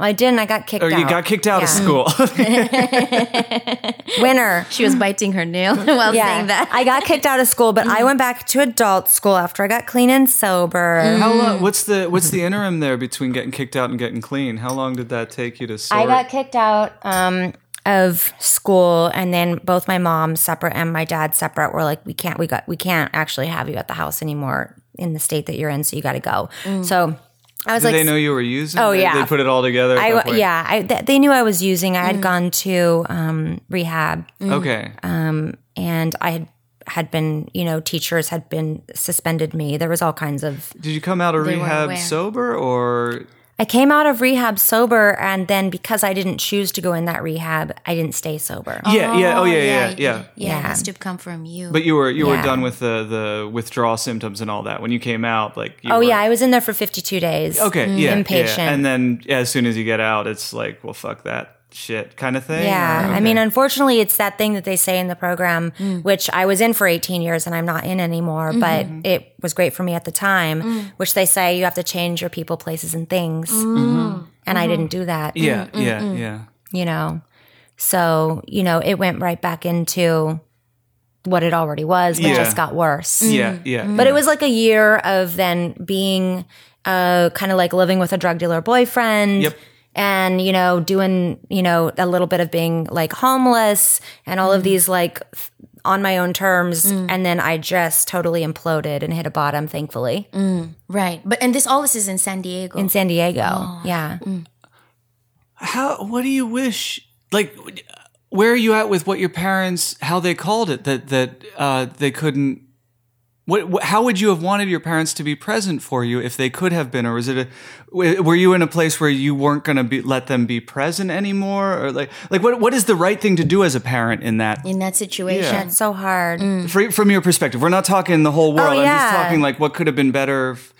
Speaker 1: i didn't i got kicked
Speaker 3: or
Speaker 1: out
Speaker 3: you got kicked out of
Speaker 1: Yeah.
Speaker 3: school?
Speaker 1: winner
Speaker 2: She was biting her nail while
Speaker 1: yeah
Speaker 2: saying that.
Speaker 1: i got kicked out of school but i went back to adult school after i got clean and sober
Speaker 3: How long? What's the what's the interim there between getting kicked out and getting clean? How long did that take you to sort?
Speaker 1: i got kicked out um, of school and then both my mom separate and my dad separate were like we can't we got we can't actually have you at the house anymore in the state that you're in so you got to go so i was
Speaker 3: Did
Speaker 1: like
Speaker 3: they know you were using?
Speaker 1: Oh,
Speaker 3: They-
Speaker 1: yeah.
Speaker 3: they put it all together. at
Speaker 1: I,
Speaker 3: that point?
Speaker 1: yeah, I, th- they knew I was using. I had gone to um, rehab,
Speaker 3: Okay.
Speaker 1: Um, and I had had been, you know, teachers had been suspended me. There was all kinds of.
Speaker 3: Did you come out of rehab sober or?
Speaker 1: I came out of rehab sober, and then because I didn't choose to go in that rehab, I didn't stay sober.
Speaker 3: Yeah. Yeah. Oh yeah. Oh, yeah. Yeah.
Speaker 2: Yeah,
Speaker 1: Yeah.
Speaker 2: it has to come from you.
Speaker 3: But you were you were done with the the withdrawal symptoms and all that when you came out. Like. You
Speaker 1: Oh
Speaker 3: were-
Speaker 1: yeah, I was in there for fifty two days.
Speaker 3: Okay. Yeah.
Speaker 1: inpatient.
Speaker 3: Yeah. And then as soon as you get out, it's like, well, fuck that shit, kind of thing.
Speaker 1: Yeah,
Speaker 3: Or-
Speaker 1: I mean, unfortunately, it's that thing that they say in the program, mm. which I was in for 18 years and I'm not in anymore, mm-hmm. but mm-hmm. it was great for me at the time, mm. which they say you have to change your people, places, and things. Mm. And I didn't mm-hmm. do that,
Speaker 3: Yeah. Yeah. Yeah.
Speaker 1: you know? So, you know, it went right back into what it already was, but
Speaker 3: Yeah.
Speaker 1: just got worse.
Speaker 3: Yeah. Yeah.
Speaker 1: But it was like a year of then being uh, kind of like living with a drug dealer boyfriend.
Speaker 3: Yep.
Speaker 1: And, you know, doing, you know, a little bit of being like homeless and all of mm. these like f- on my own terms. Mm. And then I just totally imploded and hit a bottom, thankfully, mm.
Speaker 2: right. But and this all this is in San Diego.
Speaker 1: in San Diego. Oh. Yeah.
Speaker 3: How? What do you wish? Like, where are you at with what your parents? How they called it that that uh, they couldn't. What, what? How would you have wanted your parents to be present for you if they could have been, or was it a? w- Were you in a place where you weren't going to let them be present anymore, or like like what what is the right thing to do as a parent in that?
Speaker 2: in that situation.
Speaker 3: Yeah.
Speaker 1: It's so hard. Mm.
Speaker 3: Fr- from your perspective, we're not talking the whole oh, world. I'm just talking like what could have been better. if-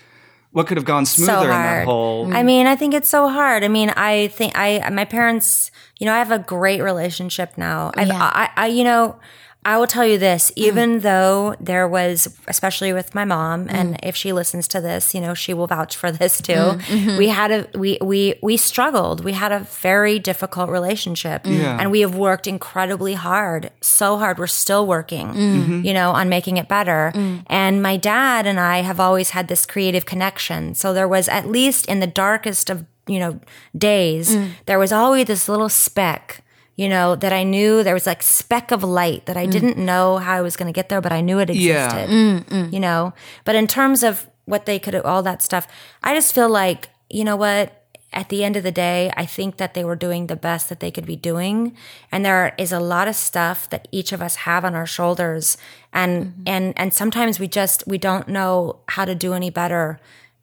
Speaker 3: what could have gone smoother
Speaker 1: so
Speaker 3: in that whole
Speaker 1: I mean, I think it's so hard. I mean, I think I my parents, you know, I have a great relationship now. I've,
Speaker 2: Yeah.
Speaker 1: I, I, you know, I will tell you this. Hmm. Even though there was, especially with my mom, hmm. and if she listens to this, you know, she will vouch for this hmm. too. Mm-hmm. We had a we we we struggled. We had a very difficult relationship,
Speaker 3: Yeah.
Speaker 1: and we have worked incredibly hard, so hard. We're still working, mm-hmm. you know, on making it better. And my dad and I have always had this creative connection. So there was at least in the darkest of you know days, there was always this little speck. You know, that I knew there was like speck of light that I mm. didn't know how I was going to get there, but I knew it
Speaker 3: Yeah.
Speaker 1: existed. Mm, mm. You know, but in terms of what they could, all that stuff, I just feel like, you know what? At the end of the day, I think that they were doing the best that they could be doing, and there is a lot of stuff that each of us have on our shoulders, and mm-hmm. and and sometimes we just we don't know how to do any better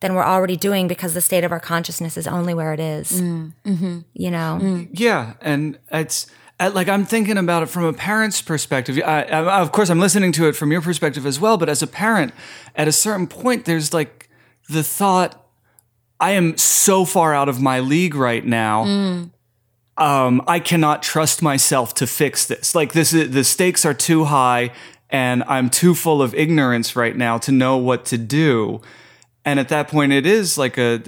Speaker 1: than we're already doing because the state of our consciousness is only where it is. You know,
Speaker 3: Yeah, and it's uh, like I'm thinking about it from a parent's perspective. I, I, of course, I'm listening to it from your perspective as well. But as a parent, at a certain point, there's like the thought, I am so far out of my league right now. Um, I cannot trust myself to fix this. Like this, is, the stakes are too high, and I'm too full of ignorance right now to know what to do. And at that point, it is like a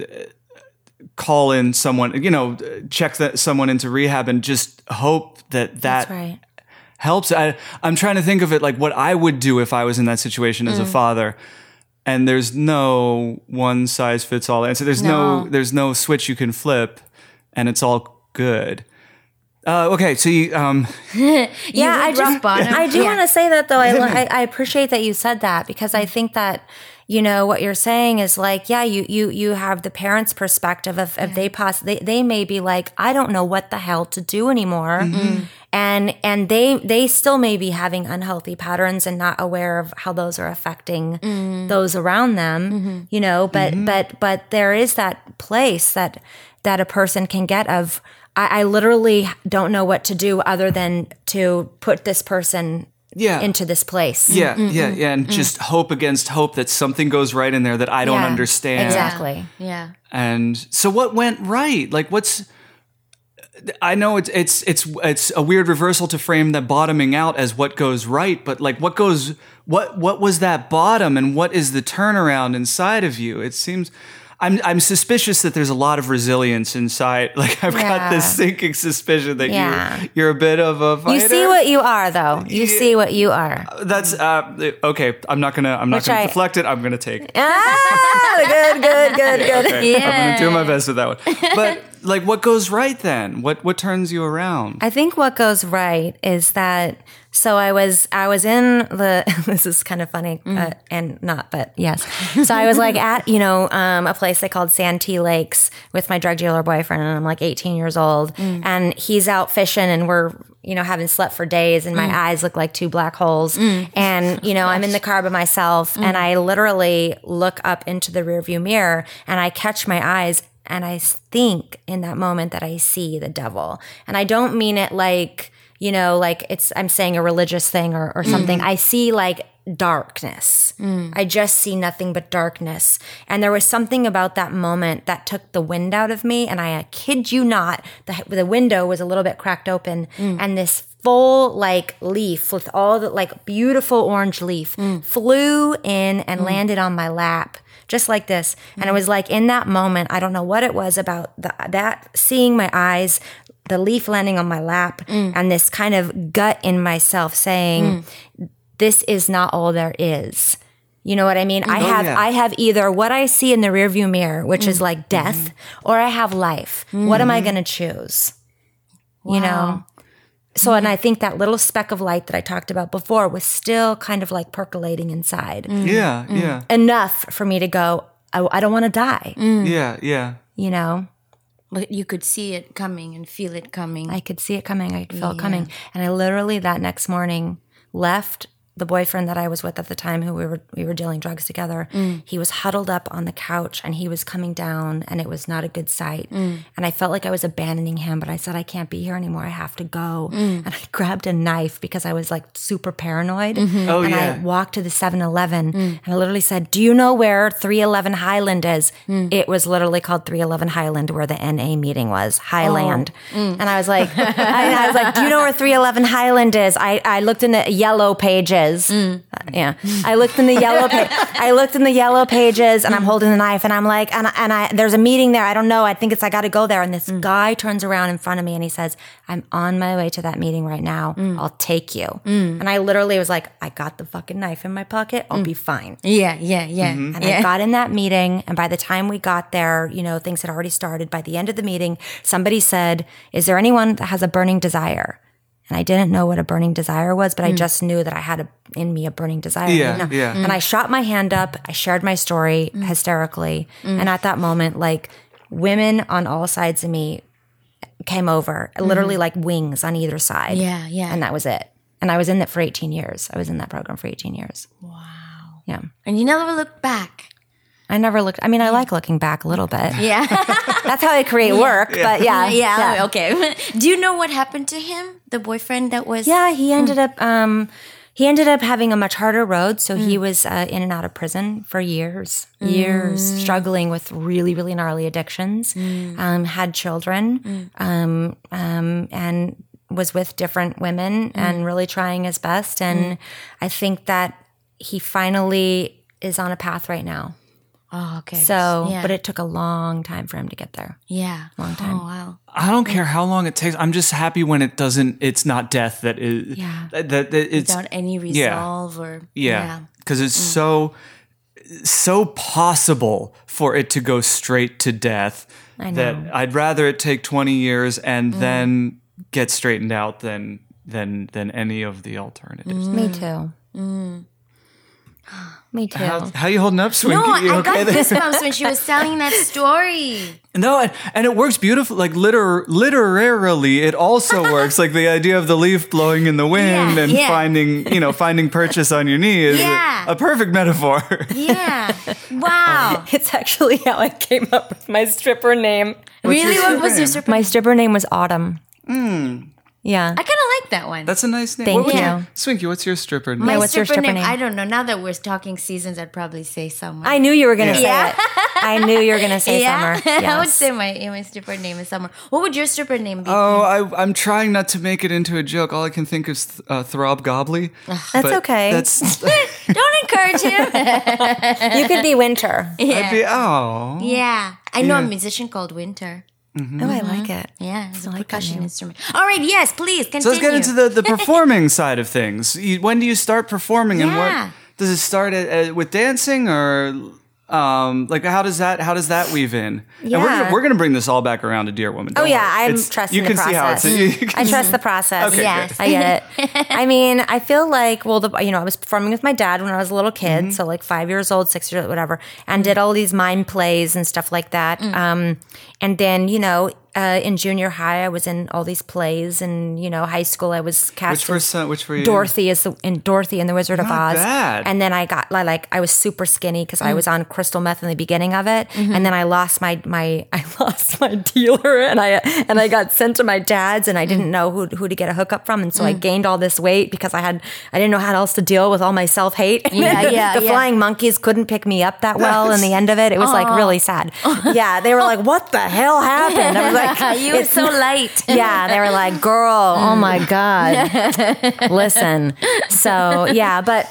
Speaker 3: call in someone, you know, check that someone into rehab and just hope that that
Speaker 1: right.
Speaker 3: helps. I, I'm trying to think of it like what I would do if I was in that situation as a father. And there's no one size fits all answer. There's no.
Speaker 2: No.
Speaker 3: there's no switch you can flip, and it's all good. Uh, okay, so you, um,
Speaker 1: yeah, I just
Speaker 2: bottom.
Speaker 1: I do
Speaker 2: Yeah.
Speaker 1: want to say that though. I, I I appreciate that you said that because I think that you know what you're saying is like yeah you you you have the parents' perspective of if they poss they they may be like I don't know what the hell to do anymore. Mm-hmm. And and they they still may be having unhealthy patterns and not aware of how those are affecting mm. those around them, mm-hmm. you know. But mm-hmm. but but there is that place that that a person can get of I, I literally don't know what to do other than to put this person
Speaker 3: yeah,
Speaker 1: into this place.
Speaker 3: yeah, yeah, mm-hmm. yeah, and mm. just hope against hope that something goes right in there that I don't
Speaker 1: Yeah,
Speaker 3: understand.
Speaker 1: Exactly.
Speaker 2: Yeah.
Speaker 3: And so what went right? Like what's I know it's it's it's it's a weird reversal to frame that bottoming out as what goes right, but like what goes what what was that bottom and what is the turnaround inside of you? It seems I'm I'm suspicious that there's a lot of resilience inside. Like I've got this sinking suspicion that
Speaker 1: Yeah.
Speaker 3: you you're a bit of a fighter.
Speaker 1: You see what you are, though. You see what you are.
Speaker 3: That's uh okay. I'm not gonna I'm not
Speaker 1: Which
Speaker 3: gonna
Speaker 1: I-
Speaker 3: deflect it. I'm gonna take it.
Speaker 1: Ah, good, good, good, good.
Speaker 3: Okay, I'm gonna do my best with that one. But like, what goes right then? What what turns you around?
Speaker 1: I think what goes right is that. So I was I was in the. This is kind of funny mm. uh, and not, but yes. So I was like at you know um, a place they called Santee Lakes with my drug dealer boyfriend, and I'm like 18 years old, mm. and he's out fishing, and we're you know haven't slept for days, and my mm. eyes look like two black holes, and you know I'm in the car by myself, and I literally look up into the rearview mirror, and I catch my eyes and I think in that moment that I see the devil. And I don't mean it like, you know, like it's, I'm saying a religious thing or, or something. Mm-hmm. I see like darkness. Mm. I just see nothing but darkness. And there was something about that moment that took the wind out of me. And I kid you not, the, the window was a little bit cracked open mm. and this full like leaf with all the like beautiful orange leaf mm. flew in and landed on my lap just like this. And it was like in that moment, I don't know what it was about the, that seeing my eyes, the leaf landing on my lap, mm. and this kind of gut in myself saying, mm. "This is not all there is." You know what I mean? I oh, have
Speaker 3: yeah.
Speaker 1: I have either what I see in the rearview mirror, which is mm. like mm-hmm. death, or I have life. What am I mm-hmm. going to choose? You know. So, and mm-hmm. I think that little speck of light that I talked about before was still kind of like percolating inside
Speaker 3: Yeah,
Speaker 1: Mm.
Speaker 3: yeah,
Speaker 1: enough for me to go, I, I don't want to die,
Speaker 3: yeah, yeah.
Speaker 1: you know?
Speaker 2: But you could see it coming and feel it coming.
Speaker 1: I could see it coming. I could feel it coming. And I literally that next morning left the boyfriend that I was with at the time, who we were we were dealing drugs together, mm. he was huddled up on the couch and he was coming down, and it was not a good sight. Mm. And I felt like I was abandoning him, but I said I can't be here anymore. I have to go. Mm. And I grabbed a knife because I was like super paranoid. Mm-hmm.
Speaker 3: Oh,
Speaker 1: and
Speaker 3: yeah.
Speaker 1: I walked to the 7-Eleven and I literally said, "Do you know where 311 Highland is?" It was literally called 311 Highland, where the NA meeting was Highland. Oh. And I was like, I, I was like, "Do you know where 311 Highland is?" I, I looked in the yellow pages. Mm. Uh, yeah, I looked in the yellow. Pa- I looked in the yellow pages, and I'm holding the knife, and I'm like, and and I there's a meeting there. I don't know. I think it's I got to go there. And this mm. guy turns around in front of me, and he says, "I'm on my way to that meeting right now. Mm. I'll take you." And I literally was like, "I got the fucking knife in my pocket. I'll be fine."
Speaker 2: Yeah, yeah, yeah.
Speaker 3: Mm-hmm.
Speaker 1: And I got in that meeting, and by the time we got there, you know, things had already started. By the end of the meeting, somebody said, Is there anyone that has a burning desire? And I didn't know what a burning desire was, but I hmm. just knew that I had a, in me a burning desire.
Speaker 3: Yeah,
Speaker 1: you know?
Speaker 3: yeah.
Speaker 1: And I shot my hand up. I shared my story hmm. hysterically. Hmm. And at that moment, like women on all sides of me came over, literally like wings on either side.
Speaker 2: Yeah, yeah.
Speaker 1: And that was it. And I was in that for 18 years. I was in that program for 18 years. Wow. Yeah.
Speaker 2: And you never look back.
Speaker 1: I never looked. I mean, I like looking back a little bit.
Speaker 2: Yeah.
Speaker 1: That's how I create work. But yeah,
Speaker 2: yeah, okay. Do you know what happened to him? The boyfriend that was
Speaker 1: Yeah, he ended up. Um, he ended up having a much harder road. So he was uh, in and out of prison for years, years, struggling with really, really gnarly addictions. Um, had children, um, um, and was with different women and really trying his best. And I think that he finally is on a path right now.
Speaker 2: Oh, okay.
Speaker 1: So,
Speaker 2: yeah.
Speaker 1: but it took a long time for him to get there.
Speaker 2: yeah. Long time. Oh, wow.
Speaker 3: I don't care how long it takes. I'm just happy when it doesn't. It's not death that is.
Speaker 1: Yeah.
Speaker 3: That, that, that it's
Speaker 2: Without any resolve or
Speaker 3: yeah because it's mm. so so possible for it to go straight to death
Speaker 1: I
Speaker 3: that. I'd rather it take 20 years and mm. then get straightened out than than than any of the alternatives.
Speaker 1: Me too. Mm. Me too.
Speaker 3: How, how you holding up, Swinky?
Speaker 2: No,
Speaker 3: You
Speaker 2: I
Speaker 3: okay
Speaker 2: got
Speaker 3: there?
Speaker 2: goosebumps when she was telling that story.
Speaker 3: No, and, and it works beautifully. Like liter- literarily, it also works. Like the idea of the leaf blowing in the wind
Speaker 2: Yeah,
Speaker 3: and
Speaker 2: yeah.
Speaker 3: finding, you know, finding purchase on your knee is a-
Speaker 2: Yeah.
Speaker 3: a, perfect metaphor.
Speaker 2: Yeah. Wow.
Speaker 1: Um, it's actually how I came up with my stripper name.
Speaker 2: really?
Speaker 3: your
Speaker 2: What was
Speaker 3: stripper
Speaker 2: your
Speaker 3: name?
Speaker 2: stripper?
Speaker 1: My stripper name was Autumn. Hmm. Yeah.
Speaker 2: I kind of like that one.
Speaker 3: That's a nice name.
Speaker 1: Thank
Speaker 3: What would
Speaker 1: you.
Speaker 3: Swinky, what's your stripper name?
Speaker 2: My
Speaker 1: what's your stripper name?
Speaker 2: I don't know. Now that we're talking seasons, I'd probably say summer.
Speaker 1: I knew you were going to
Speaker 3: Yeah.
Speaker 1: say it. I knew you were going to say
Speaker 2: yeah,
Speaker 1: summer.
Speaker 2: I would say my my stripper name is Summer. What would your stripper name be?
Speaker 3: Oh, I, I'm trying not to make it into a joke. All I can think of is th- uh, Throb Gobbly.
Speaker 1: That's okay.
Speaker 3: That's
Speaker 2: Don't encourage him.
Speaker 1: you could be Winter.
Speaker 3: I'd be oh.
Speaker 2: yeah, I know
Speaker 3: Yeah.
Speaker 2: a musician called Winter. Mm-hmm.
Speaker 1: Oh, I mm-hmm. like it.
Speaker 2: Yeah, it's a
Speaker 1: like
Speaker 2: percussion instrument. All right, yes, please continue.
Speaker 3: So let's get into the, the performing side of things. You, when do you start performing, and what does it start at, at, with dancing, or um, like how does that how does that weave in? And we're
Speaker 1: Yeah.
Speaker 3: gonna, we're gonna bring this all back around to Dear Woman.
Speaker 1: Oh yeah,
Speaker 3: worry.
Speaker 1: I'm
Speaker 3: It's-
Speaker 1: trusting
Speaker 3: You can
Speaker 1: the
Speaker 3: see how
Speaker 1: process.
Speaker 3: it's. You can
Speaker 1: I trust the process.
Speaker 3: Okay,
Speaker 2: Yes.
Speaker 3: good.
Speaker 1: I get it. I mean, I feel like well, the you know, I was performing with my dad when I was a little kid,
Speaker 3: Mm-hmm.
Speaker 1: so like five years old, six years, old, whatever, and did all these mime plays and stuff like that.
Speaker 3: Mm.
Speaker 1: Um, and then you know, uh, in junior high, I was in all these plays, and you know, high school, I was cast
Speaker 3: Which were some, which were you?
Speaker 1: Dorothy is the in Dorothy and the Wizard of Oz.
Speaker 3: bad.
Speaker 1: And then I got li- like I was super skinny because
Speaker 3: Mm.
Speaker 1: I was on crystal meth in the beginning of it,
Speaker 3: Mm-hmm.
Speaker 1: and then I lost my my I lost my dealer, and I and I got sent to my dad's, and I
Speaker 3: Mm.
Speaker 1: didn't know who who to get a hookup from, and so I gained all this weight because I had I didn't know how else to deal with all my self hate.
Speaker 2: Yeah, yeah,
Speaker 1: the
Speaker 2: yeah.
Speaker 1: flying monkeys couldn't pick me up that well in the end of it. It was like really sad. Yeah, they were like, "What the hell happened?" Like,
Speaker 2: you were
Speaker 1: "It's
Speaker 2: so light.
Speaker 1: yeah, they were like, girl, oh my God. Listen. So, yeah, but,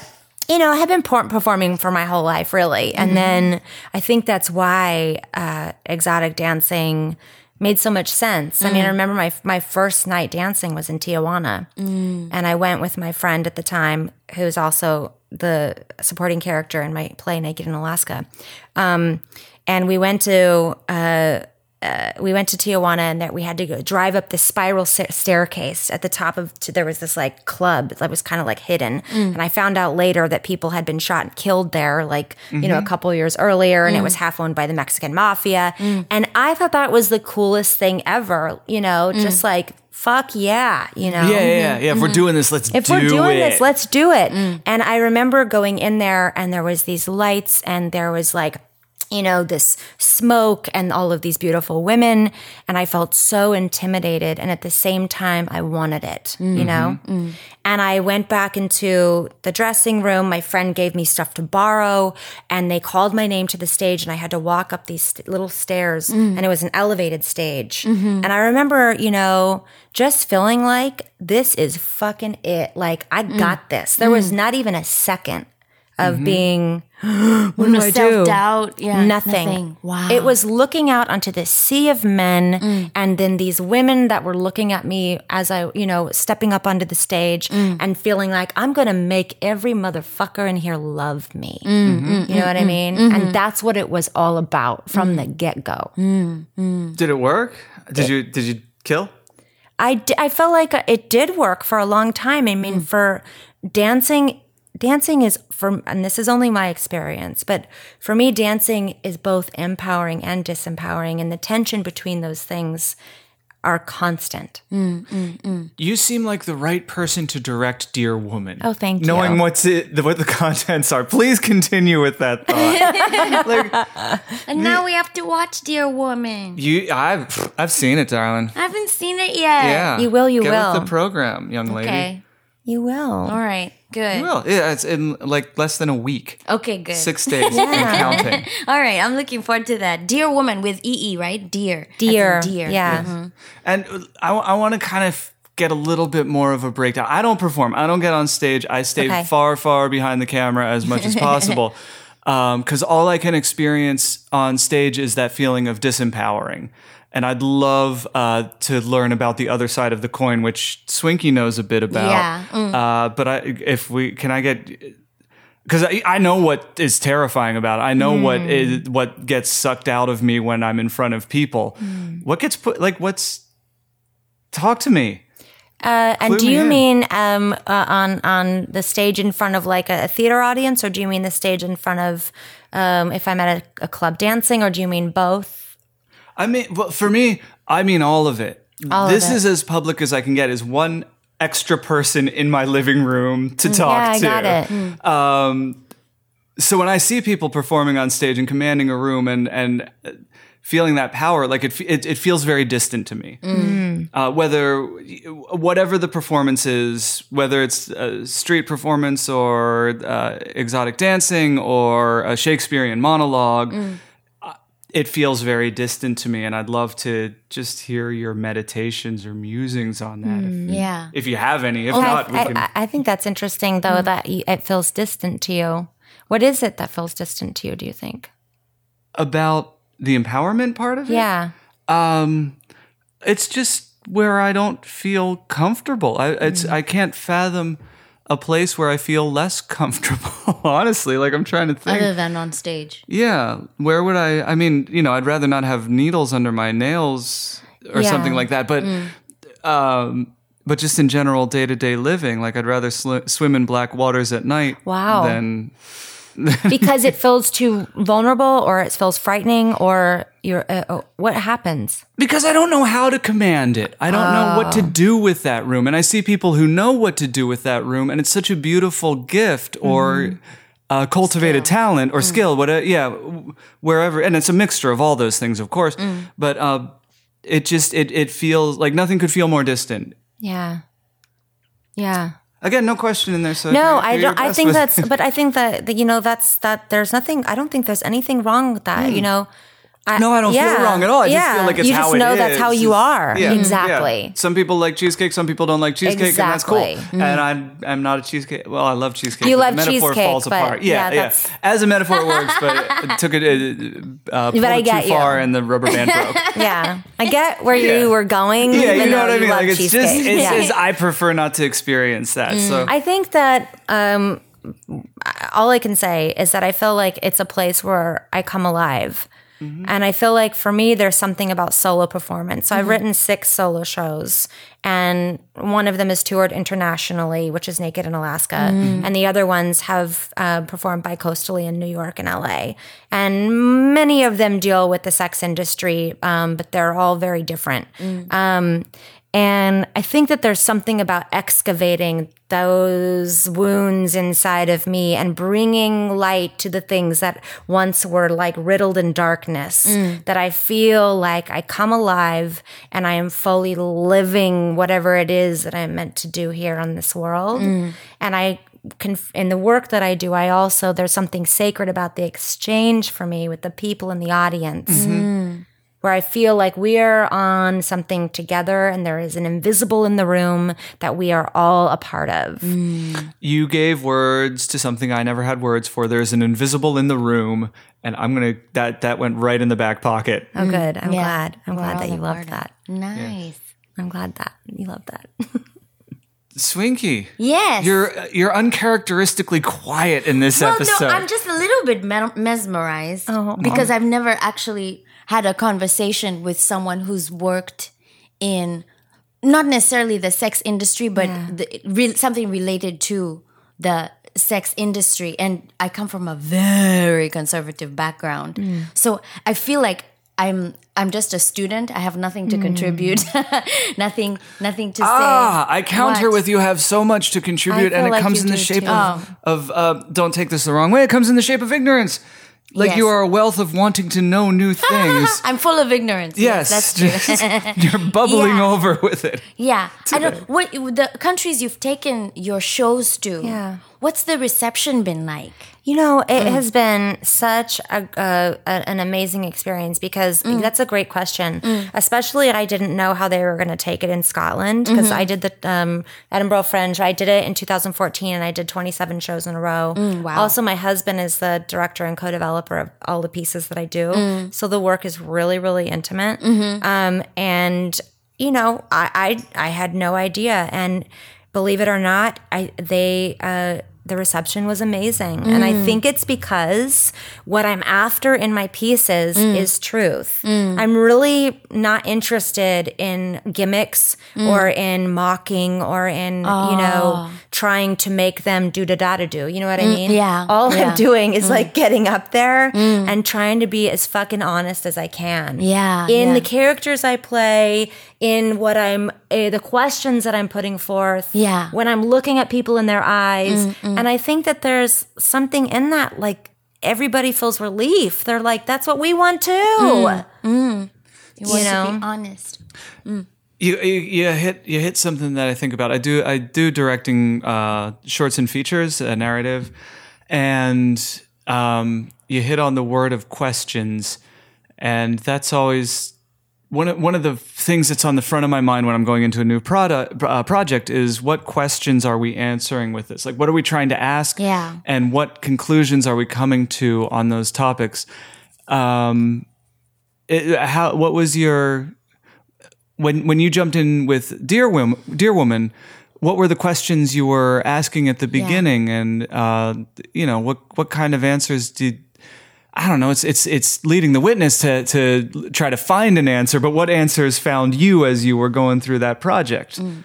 Speaker 1: you know, I have been por- performing for my whole life, really. And then I think that's why uh, exotic dancing made so much sense. I mean, I remember my, my first night dancing was in Tijuana. And I went with my friend at the time, who's also the supporting character in my play Naked in Alaska. Um, and we went to, uh, uh, we went to Tijuana and that we had to go drive up this spiral sta- staircase at the top of. To, there was this like club that was kind of like hidden, mm. and I found out later that people had been shot and killed there, like you know, a mm-hmm. couple years earlier, and it was mm. half owned by the Mexican mafia. Mm. And I thought that was the coolest thing ever. You know, just like fuck yeah, you know.
Speaker 3: Yeah, yeah, yeah. yeah. If we're mm-hmm. doing this, let's
Speaker 1: If
Speaker 3: do
Speaker 1: we're doing
Speaker 3: it.
Speaker 1: this, let's do it. And I remember going in there and there was these lights and there was like, you know, this smoke and all of these beautiful women. And I felt so intimidated. And at the same time, I wanted it, you mm-hmm. know? Mm. And I went back into the dressing room. My friend gave me stuff to borrow and they called my name to the stage and I had to walk up these st- little stairs mm. and it was an elevated stage. Mm-hmm. And I remember, you know, just feeling like this is fucking it. Like I mm. got this. There was not even a second of mm-hmm. being what do I do?
Speaker 2: Self doubt. Yeah.
Speaker 1: nothing.
Speaker 2: Wow.
Speaker 1: It was looking out onto this sea of men and then these women that were looking at me as I, you know, stepping up onto the stage and feeling like I'm going to make every motherfucker in here love me. Mm-hmm. You know what I mean? And that's what it was all about from the get go.
Speaker 3: Did it work? Did you did you kill?
Speaker 1: I, d- I felt like it did work for a long time. I mean, for dancing, dancing is for, and this is only my experience, but for me, dancing is both empowering and disempowering, and the tension between those things are constant. Mm, mm, mm.
Speaker 3: You seem like the right person to direct Dear Woman.
Speaker 1: Oh, thank you.
Speaker 3: Knowing what's it, the, what the contents are. Please continue with that thought. like
Speaker 2: and now we have to watch Dear Woman.
Speaker 3: you, I've I've seen it, darling.
Speaker 2: I haven't seen it yet.
Speaker 3: Yeah,
Speaker 1: You will, you
Speaker 3: Get
Speaker 1: will.
Speaker 3: with the program, young lady.
Speaker 2: Okay.
Speaker 1: You will.
Speaker 2: All right. Good.
Speaker 3: Well, yeah, it's in like less than a week.
Speaker 2: Okay, good.
Speaker 3: Six days and counting.
Speaker 2: All right, I'm looking forward to that. Dear Woman with EE, right? Dear.
Speaker 1: Dear.
Speaker 2: Dear.
Speaker 1: Yeah. Mm-hmm.
Speaker 3: And uh, I, I want to kind of get a little bit more of a breakdown. I don't perform. I don't get on stage. I stay
Speaker 1: Okay.
Speaker 3: far, far behind the camera as much as possible. Um, because all I can experience on stage is that feeling of disempowering. And I'd love uh, to learn about the other side of the coin, which Swinky knows a bit about.
Speaker 2: Yeah, mm.
Speaker 3: Uh, but I, if we can, I get because I, I know what is terrifying about it. I know what
Speaker 1: Hmm.
Speaker 3: is what gets sucked out of me when I'm in front of people.
Speaker 1: Hmm.
Speaker 3: What gets put like what's talk to me.
Speaker 1: Uh, and do
Speaker 3: me
Speaker 1: you
Speaker 3: in.
Speaker 1: mean um, uh, on on the stage in front of like a, theater audience, or do you mean the stage in front of um, if I'm at a, a club dancing, or do you mean both?
Speaker 3: I mean, well, for me, I mean all of it.
Speaker 1: All of
Speaker 3: this
Speaker 1: it.
Speaker 3: is as public as I can get. Is one extra person in my living room to talk
Speaker 1: yeah, I
Speaker 3: to.
Speaker 1: got it.
Speaker 3: Um, so when I see people performing on stage and commanding a room and and feeling that power, like it, it, it feels very distant to me. Uh, whether whatever the performance is, whether it's a street performance or uh, exotic dancing or a Shakespearean monologue. uh, It feels very distant to me, and I'd love to just hear your meditations or musings on that. If, mm,
Speaker 2: Yeah.
Speaker 3: if you have any, if
Speaker 1: I,
Speaker 3: not, we
Speaker 1: I-
Speaker 3: can.
Speaker 1: I, I think that's interesting, though, mm. that it feels distant to you. What is it that feels distant to you? Do you think?
Speaker 3: about the empowerment part of it.
Speaker 1: Yeah.
Speaker 3: Um, it's just where I don't feel comfortable. I it's mm. I can't fathom a place where I feel less comfortable. Honestly, like I'm trying to think.
Speaker 2: Other than on stage.
Speaker 3: yeah, where would I? I mean, you know, I'd rather not have needles under my nails or
Speaker 1: Yeah.
Speaker 3: something like that. But, um, but just in general, day to day living, like I'd rather sl- swim in black waters at night.
Speaker 1: Wow.
Speaker 3: Than
Speaker 1: because it feels too vulnerable, or it feels frightening, or you're. Uh, uh, what happens?
Speaker 3: Because I don't know how to command it. I don't know what to do with that room. And I see people who know what to do with that room, and it's such a beautiful gift or uh, cultivated talent or skill, whatever. Yeah, wherever. And it's a mixture of all those things, of course. But uh, it just it it feels like nothing could feel more distant.
Speaker 1: Yeah. Yeah.
Speaker 3: Again, no question in there. So
Speaker 1: No, I don't. I think that's. But I think that, that you know that's that. There's nothing. I don't think there's anything wrong with that. You hmm. know. I.
Speaker 3: No, I don't feel wrong at all. I just feel like it's how it is.
Speaker 1: you just know that's how you are.
Speaker 3: Yeah,
Speaker 1: Exactly.
Speaker 3: yeah. Some people like cheesecake. Some people don't like cheesecake, and that's cool.
Speaker 1: Exactly.
Speaker 3: And I'm I'm not a cheesecake. Well, I love cheesecake.
Speaker 1: You
Speaker 3: but
Speaker 1: love
Speaker 3: the metaphor
Speaker 1: cheesecake,
Speaker 3: falls
Speaker 1: but
Speaker 3: apart. Yeah,
Speaker 1: yeah,
Speaker 3: yeah. As a metaphor, it works, but it took it uh, pulled
Speaker 1: I get
Speaker 3: too
Speaker 1: you.
Speaker 3: far, and the rubber band broke.
Speaker 1: Yeah, I get where
Speaker 3: Yeah.
Speaker 1: you were going.
Speaker 3: yeah, you know what I mean. Like it's just it's,
Speaker 1: Yeah.
Speaker 3: it's- I prefer not to experience that. So
Speaker 1: I think that um, all I can say is that I feel like it's a place where I come alive. Mm-hmm. And I feel like for me, there's something about solo performance. So I've mm-hmm. written six solo shows, and one of them is toured internationally, which is Naked in Alaska. And the other ones have uh, performed bi-coastally in New York and LA. And many of them deal with the sex industry, um, but they're all very different. Um, and I think that there's something about excavating those wounds inside of me and bringing light to the things that once were like riddled in darkness. That I feel like I come alive and I am fully living whatever it is that I'm meant to do here on this world. And I can, in the work that I do, I also, there's something sacred about the exchange for me with the people in the audience where I feel like we are on something together and there is an invisible in the room that we are all a part of.
Speaker 3: You gave words to something I never had words for. There's an invisible in the room, and I'm gonna that that went right in the back pocket.
Speaker 1: Oh, good. I'm
Speaker 2: Yeah.
Speaker 1: glad. I'm
Speaker 2: We're
Speaker 1: glad that you loved that.
Speaker 2: Nice.
Speaker 1: I'm glad that you love that.
Speaker 3: Swinky,
Speaker 2: Yes.
Speaker 3: you're you're uncharacteristically quiet in this
Speaker 2: well,
Speaker 3: episode.
Speaker 2: no, I'm just a little bit me- mesmerized
Speaker 1: Oh.
Speaker 2: because I've never actually had a conversation with someone who's worked in not necessarily the sex industry, but the, re- something related to the sex industry. And I come from a very conservative background,
Speaker 1: Mm.
Speaker 2: so I feel like I'm I'm just a student. I have nothing
Speaker 1: Mm.
Speaker 2: to contribute, nothing nothing to say.
Speaker 3: Ah, I counter
Speaker 2: What?
Speaker 3: with you have so much to contribute, and it
Speaker 1: like
Speaker 3: comes in the shape
Speaker 1: too.
Speaker 3: of, of uh, don't take this the wrong way. It comes in the shape of ignorance. Like
Speaker 2: Yes.
Speaker 3: you are a wealth of wanting to know new things.
Speaker 2: I'm full of ignorance.
Speaker 3: yes,
Speaker 2: that's true.
Speaker 3: you're bubbling
Speaker 2: Yeah.
Speaker 3: over with it.
Speaker 2: Yeah, I don't. What the countries you've taken your shows to?
Speaker 1: Yeah.
Speaker 2: What's the reception been like?
Speaker 1: You know, it mm. has been such a, an amazing experience because mm. that's a great question. Mm. Especially, I didn't know how they were going to take it in Scotland because mm-hmm. I did the um, Edinburgh Fringe. I did it in 2014 and I did 27 shows in a row.
Speaker 2: wow.
Speaker 1: Also, my husband is the director and co-developer of all the pieces that I do, so the work is really, really intimate. Mm-hmm. Um, and you know, I, I I had no idea, and believe it or not, I they. Uh, the reception was amazing. And I mm. think it's because what I'm after in my pieces mm. is truth. Mm. I'm really not interested in gimmicks or in mocking or in, you know, ah. trying to make them do da da da do. You know what I mean?
Speaker 2: yeah,
Speaker 1: All
Speaker 2: yeah.
Speaker 1: I'm doing is like getting up there and trying to be as fucking honest as I can.
Speaker 2: Yeah,
Speaker 1: In
Speaker 2: yeah.
Speaker 1: the characters I play, in what I'm, uh, the questions that I'm putting forth.
Speaker 2: Yeah. Mm,
Speaker 1: When I'm looking at people in their eyes. And I think that there's something in that, like, everybody feels relief. They're like, that's what we want too.
Speaker 2: mm You, want
Speaker 1: know?
Speaker 2: to be honest.
Speaker 3: You, you you hit you hit something that I think about. I do I do directing uh, shorts and features, a narrative, and um, you hit on the word of questions, and that's always one of, one of the things that's on the front of my mind when I'm going into a new product uh, project is what questions are we answering with this? Like, what are we trying to ask?
Speaker 2: Yeah.
Speaker 3: and what conclusions are we coming to on those topics? Um, it, how what was your when when you jumped in with Dear Woman, Dear Woman, what were the questions you were asking at the beginning, and uh, you know what what kind of answers did I don't know. It's it's it's leading the witness to to try to find an answer, but what answers found you as you were going through that project? Mm.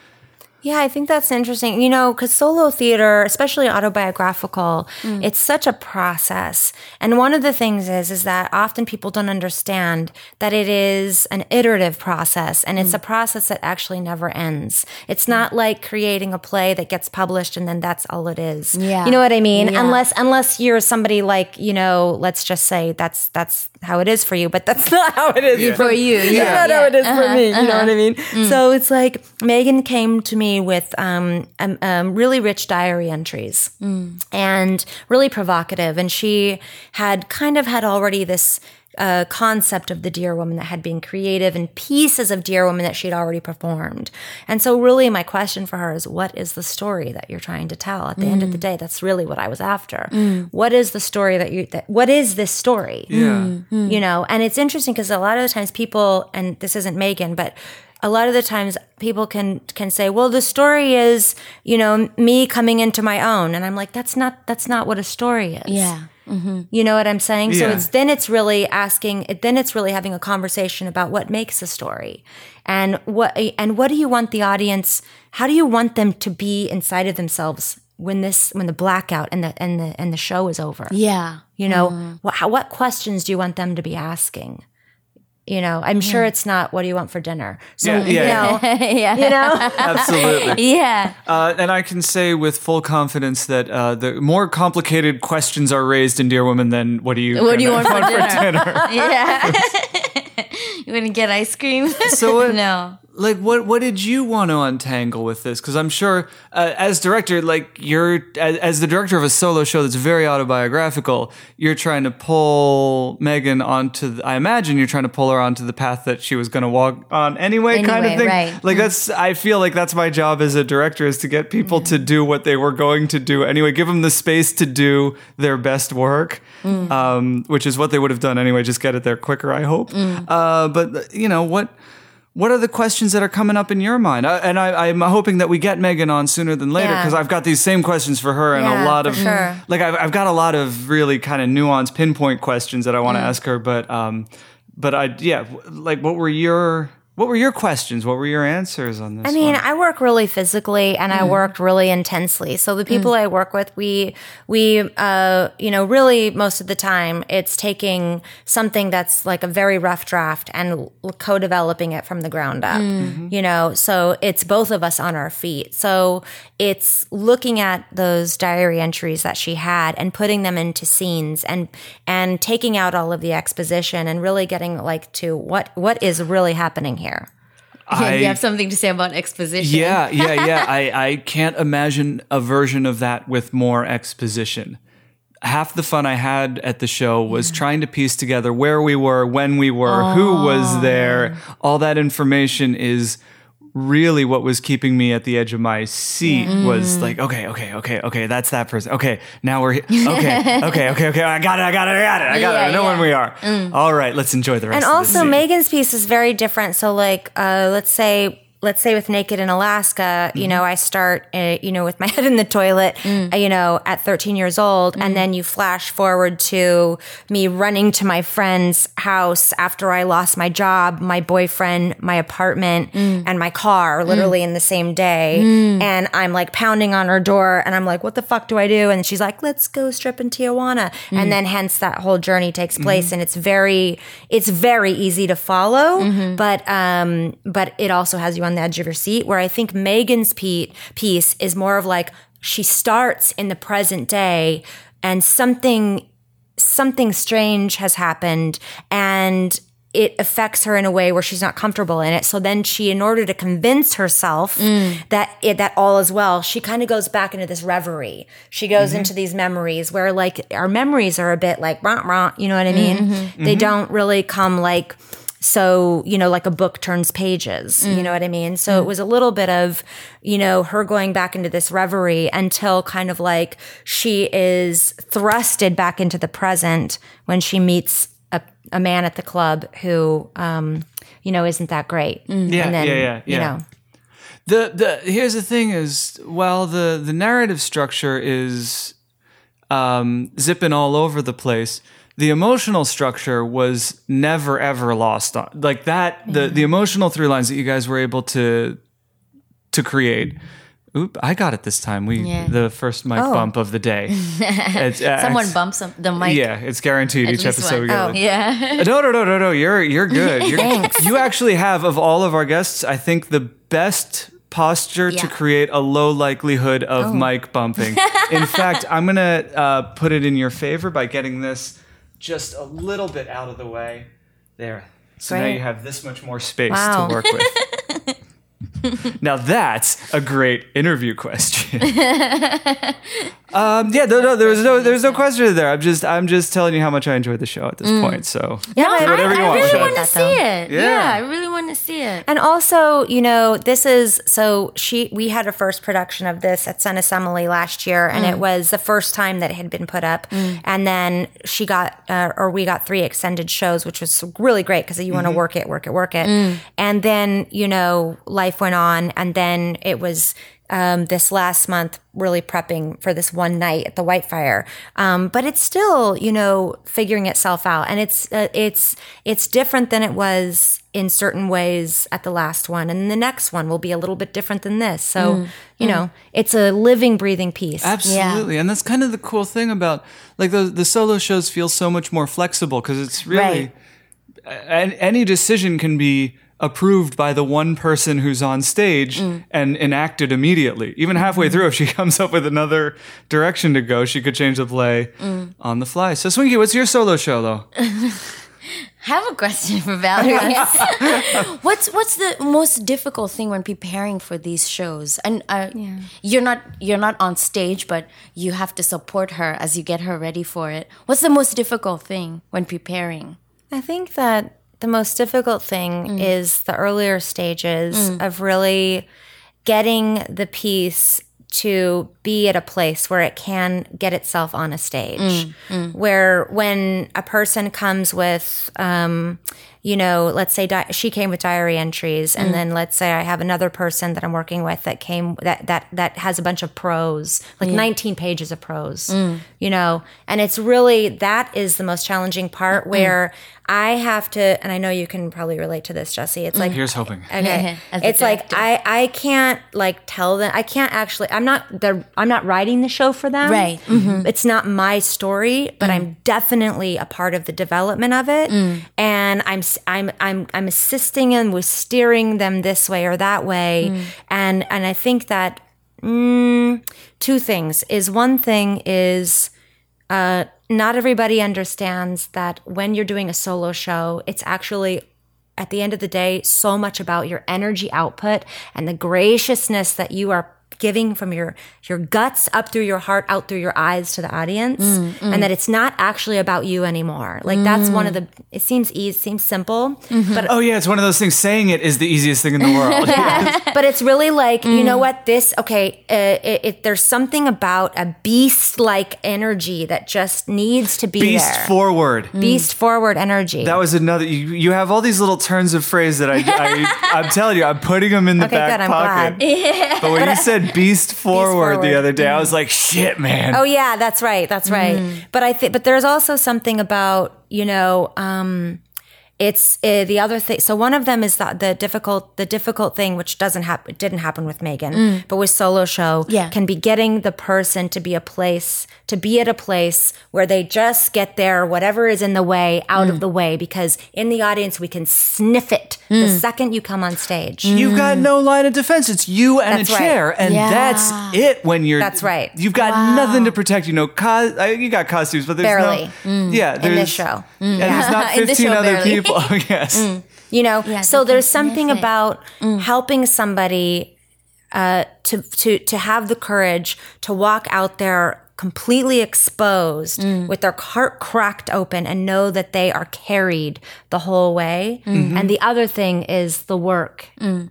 Speaker 1: Yeah, I think that's interesting. You know, because solo theater, especially autobiographical, mm. it's such a process. And one of the things is, is that often people don't understand that it is an iterative process, and it's a mm. process that actually never ends. It's mm. not like creating a play that gets published and then that's all it is.
Speaker 2: Yeah.
Speaker 1: you know what I mean?
Speaker 2: Yeah.
Speaker 1: Unless unless you're somebody like you know, let's just say that's that's how it is for you, but that's not how it is
Speaker 2: For you,
Speaker 1: That's
Speaker 2: yeah.
Speaker 1: not how it is for uh-huh, me. You know what I uh-huh. mean?
Speaker 2: Mm.
Speaker 1: So it's like Megan came to me with um, um, um, really rich diary entries
Speaker 2: Mm.
Speaker 1: and really provocative. And she had kind of had already this uh, concept of the Dear Woman that had been creative and pieces of Dear Woman that she'd already performed. And so, really, my question for her is what is the story that you're trying to tell? At the end of
Speaker 2: Mm.
Speaker 1: the day, that's really what I was after. What is the story that you, that, what is this story?
Speaker 3: Yeah.
Speaker 1: you know and it's interesting because a lot of the times people and this isn't megan but a lot of the times people can can say well the story is you know me coming into my own and i'm like that's not that's not what a story is
Speaker 2: Yeah. Mm-hmm.
Speaker 1: You know what I'm saying? So it's then it's really asking. Then it's really having a conversation about what makes a story, and what and what do you want the audience? How do you want them to be inside of themselves when this when the blackout and the and the and the show is over?
Speaker 2: Yeah.
Speaker 1: You know, mm-hmm. what, how, what questions do you want them to be asking? You know, I'm sure it's not what do you want for dinner. So,
Speaker 3: Yeah, yeah,
Speaker 1: you know,
Speaker 2: yeah.
Speaker 1: you know,
Speaker 3: Absolutely.
Speaker 2: Yeah.
Speaker 3: Uh, and I can say with full confidence that uh, the more complicated questions are raised in Dear Woman than what do you
Speaker 2: What do you
Speaker 3: gonna
Speaker 2: want for dinner?
Speaker 3: dinner?
Speaker 2: Yeah. you want to get ice cream?
Speaker 3: So what,
Speaker 2: no.
Speaker 3: Like what what did you want to untangle with this? Because I'm sure uh, as director, like you're as, as the director of a solo show that's very autobiographical, you're trying to pull Megan onto. The, I imagine you're trying to pull her onto the path that she was going to walk on anyway, kind of thing.
Speaker 2: right.
Speaker 3: Like that's. I feel like that's my job as a director is to get people to do what they were going to do anyway. Give them the space to do their best work, um, which is what they would have done anyway. Just get it there quicker, I hope. Uh, but you know what? What are the questions that are coming up in your mind? I, and I, I'm hoping that we get Megan on sooner than later
Speaker 1: Yeah.
Speaker 3: because I've got these same questions for her and a lot of
Speaker 1: sure.
Speaker 3: like I've, I've got a lot of really kind of nuanced pinpoint questions that I want to ask her. But um, but I yeah, like what were your what were your questions? What were your answers on this?
Speaker 1: I mean,
Speaker 3: one?
Speaker 1: I work really physically and I mm-hmm. worked really intensely. So the people mm. I work with, we we uh, you know, really most of the time it's taking something that's like a very rough draft and co-developing it from the ground up. Mm-hmm. You know, so it's both of us on our feet. So it's looking at those diary entries that she had and putting them into scenes and and taking out all of the exposition and really getting like to what what is really happening here.
Speaker 3: I-
Speaker 2: you have something to say about exposition.
Speaker 3: Yeah, yeah, yeah. I, I can't imagine a version of that with more exposition. Half the fun I had at the show was trying to piece together where we were, when we were, who was oh, there. All that information is really what was keeping me at the edge of my seat was like, okay, okay, okay, okay, that's that person. Okay, now we're here. Okay, okay, okay, okay. I got it, I got it, I got it, I got it. I
Speaker 2: Yeah,
Speaker 3: know when we are. All right, let's enjoy the rest
Speaker 1: and
Speaker 3: of the
Speaker 1: also
Speaker 3: scene.
Speaker 1: megan's piece is very different so like uh, let's say let's say with naked in alaska you know mm-hmm. i start uh, you know with my head in the toilet mm. uh, you know at 13 years old and mm. then you flash forward to me running to my friend's house after i lost my job my boyfriend my apartment mm. and my car literally in the same day. And i'm like pounding on her door and i'm like what the fuck do i do? And she's like let's go strip in tijuana. And then hence that whole journey takes mm-hmm. place and it's very it's very easy to follow mm-hmm. but um but it also has you on the edge of your seat where i think megan's piece is more of like she starts in the present day and something something strange has happened and it affects her in a way where she's not comfortable in it. So then she, in order to convince herself mm. that it, that all is well, she kind of goes back into this reverie. She goes mm-hmm. into these memories where like our memories are a bit like rah, rah, you know what I mean? Mm-hmm. They mm-hmm. don't really come like so you know like a book turns pages you know what i mean? So it was a little bit of you know her going back into this reverie until kind of like she is thrusted back into the present when she meets a, a man at the club who um you know isn't that great.
Speaker 3: Yeah,
Speaker 1: and then,
Speaker 3: yeah, yeah,
Speaker 1: you
Speaker 3: yeah.
Speaker 1: know.
Speaker 3: The the here's the thing is while the the narrative structure is um, zipping all over the place, the emotional structure was never ever lost on like that. The the emotional through lines that you guys were able to to create. Oop! I got it this time. We
Speaker 2: Yeah.
Speaker 3: the first mic bump of the day. It's, uh,
Speaker 2: Someone bumps the mic.
Speaker 3: Yeah, it's guaranteed
Speaker 2: At
Speaker 3: each episode
Speaker 2: one.
Speaker 3: we.
Speaker 2: Oh,
Speaker 3: like-
Speaker 2: yeah.
Speaker 3: no, no, no, no, no. You're you're good. You're, you actually have of all of our guests, I think the best posture to
Speaker 2: Yeah. Oh.
Speaker 3: create a low likelihood of mic bumping. In fact, I'm gonna uh, put it in your favor by getting this just a little bit out of the way. There. So now you have this much more space
Speaker 1: Wow.
Speaker 3: to work with. now that's a great interview question. um, yeah, no, no, there was no, there was no question there. I'm just, I'm just telling you how much I enjoyed the show at this mm. point. So
Speaker 1: yeah
Speaker 2: I,
Speaker 1: but-
Speaker 3: whatever you
Speaker 2: I
Speaker 3: want
Speaker 2: really want to
Speaker 1: that,
Speaker 2: see it.
Speaker 3: Yeah.
Speaker 2: Yeah. I really want to see it.
Speaker 1: And also, you know, this is so she we had a first production of this at Son of Semele last year, and it mm. was the first time that it had been put up. Mm. And then she got, uh, or we got three extended shows, which was really great because you want to mm-hmm. work it, work it, work it. And then you know, life went on, and then it was um, this last month, really prepping for this one night at the Whitefire. Um, but it's still, you know, figuring itself out, and it's uh, it's it's different than it was in certain ways at the last one, and the next one will be a little bit different than this. So, you know, it's a living, breathing piece.
Speaker 3: Absolutely, and that's kind of the cool thing about like the the solo shows feel so much more flexible because it's really a- any decision can be approved by the one person who's on stage mm. and enacted immediately. Even halfway mm. through, if she comes up with another direction to go, she could change the play mm. on the fly. So, Swinky, what's your solo show though?
Speaker 2: I have a question for Valerie. what's what's the most difficult thing when preparing for these shows? And uh, you're not you're not on stage, but you have to support her as you get her ready for it. What's the most difficult thing when preparing?
Speaker 1: I think that the most difficult thing mm. is the earlier stages mm. of really getting the piece to be at a place where it can get itself on a stage. Mm. Where when a person comes with, um, you know, let's say di- she came with diary entries, and mm. then let's say I have another person that I'm working with that came that that that has a bunch of prose, like mm. 19 pages of prose, mm. you know, and it's really that is the most challenging part where I have to, and I know you can probably relate to this, Jesse. It's like
Speaker 3: Here's hoping.
Speaker 1: Okay. It's like I I can't like tell them I can't actually I'm not the I'm not writing the show for them.
Speaker 2: Right. Mm-hmm.
Speaker 1: It's not my story, but I'm definitely a part of the development of it. And I'm I'm I'm I'm assisting them with steering them this way or that way. And and I think that mm, two things is one thing is uh, not everybody understands that when you're doing a solo show, it's actually at the end of the day so much about your energy output and the graciousness that you are giving from your your guts up through your heart out through your eyes to the audience and that it's not actually about you anymore like that's one of the it seems easy seems simple but
Speaker 3: Oh yeah, it's one of those things. Saying it is the easiest thing in the world.
Speaker 1: but it's really like you
Speaker 2: Mm.
Speaker 1: know what this okay uh, it, it, there's something about a beast like energy that just needs to be
Speaker 3: Beast
Speaker 1: there
Speaker 3: forward.
Speaker 1: beast forward energy
Speaker 3: That was another. You, you have all these little turns of phrase that I, I I'm telling you, I'm putting them in the
Speaker 1: Okay,
Speaker 3: back
Speaker 1: good, I'm
Speaker 3: pocket.
Speaker 1: glad.
Speaker 3: But when you said beast forward, the
Speaker 1: forward.
Speaker 3: other day, I was like, shit, man.
Speaker 1: Oh yeah, that's right. That's right. But I think, but there's also something about you know, um, it's uh, the other thing. So one of them is that the difficult, the difficult thing, which doesn't happen, it didn't happen with Megan, mm. but with solo show,
Speaker 2: Yeah.
Speaker 1: can be getting the person to be a place, to be at a place where they just get their whatever is in the way out of mm. the way, because in the audience we can sniff it the mm. second you come on stage.
Speaker 3: You've got no line of defense. It's you and
Speaker 1: That's
Speaker 3: a
Speaker 1: right.
Speaker 3: chair, and
Speaker 2: Yeah.
Speaker 3: that's it. When you're
Speaker 1: That's right.
Speaker 3: You've got nothing to protect. You know, co- uh, you got costumes, but there's
Speaker 1: Barely.
Speaker 3: no yeah. There's,
Speaker 1: in this show.
Speaker 3: and there's not 15
Speaker 2: show,
Speaker 3: other
Speaker 2: barely.
Speaker 3: people. Oh, yes. Mm.
Speaker 1: you know so there's something
Speaker 2: sniff it.
Speaker 1: about mm. helping somebody uh, to to to have the courage to walk out there completely exposed mm. with their heart cracked open and know that they are carried the whole way. Mm-hmm. And the other thing is the work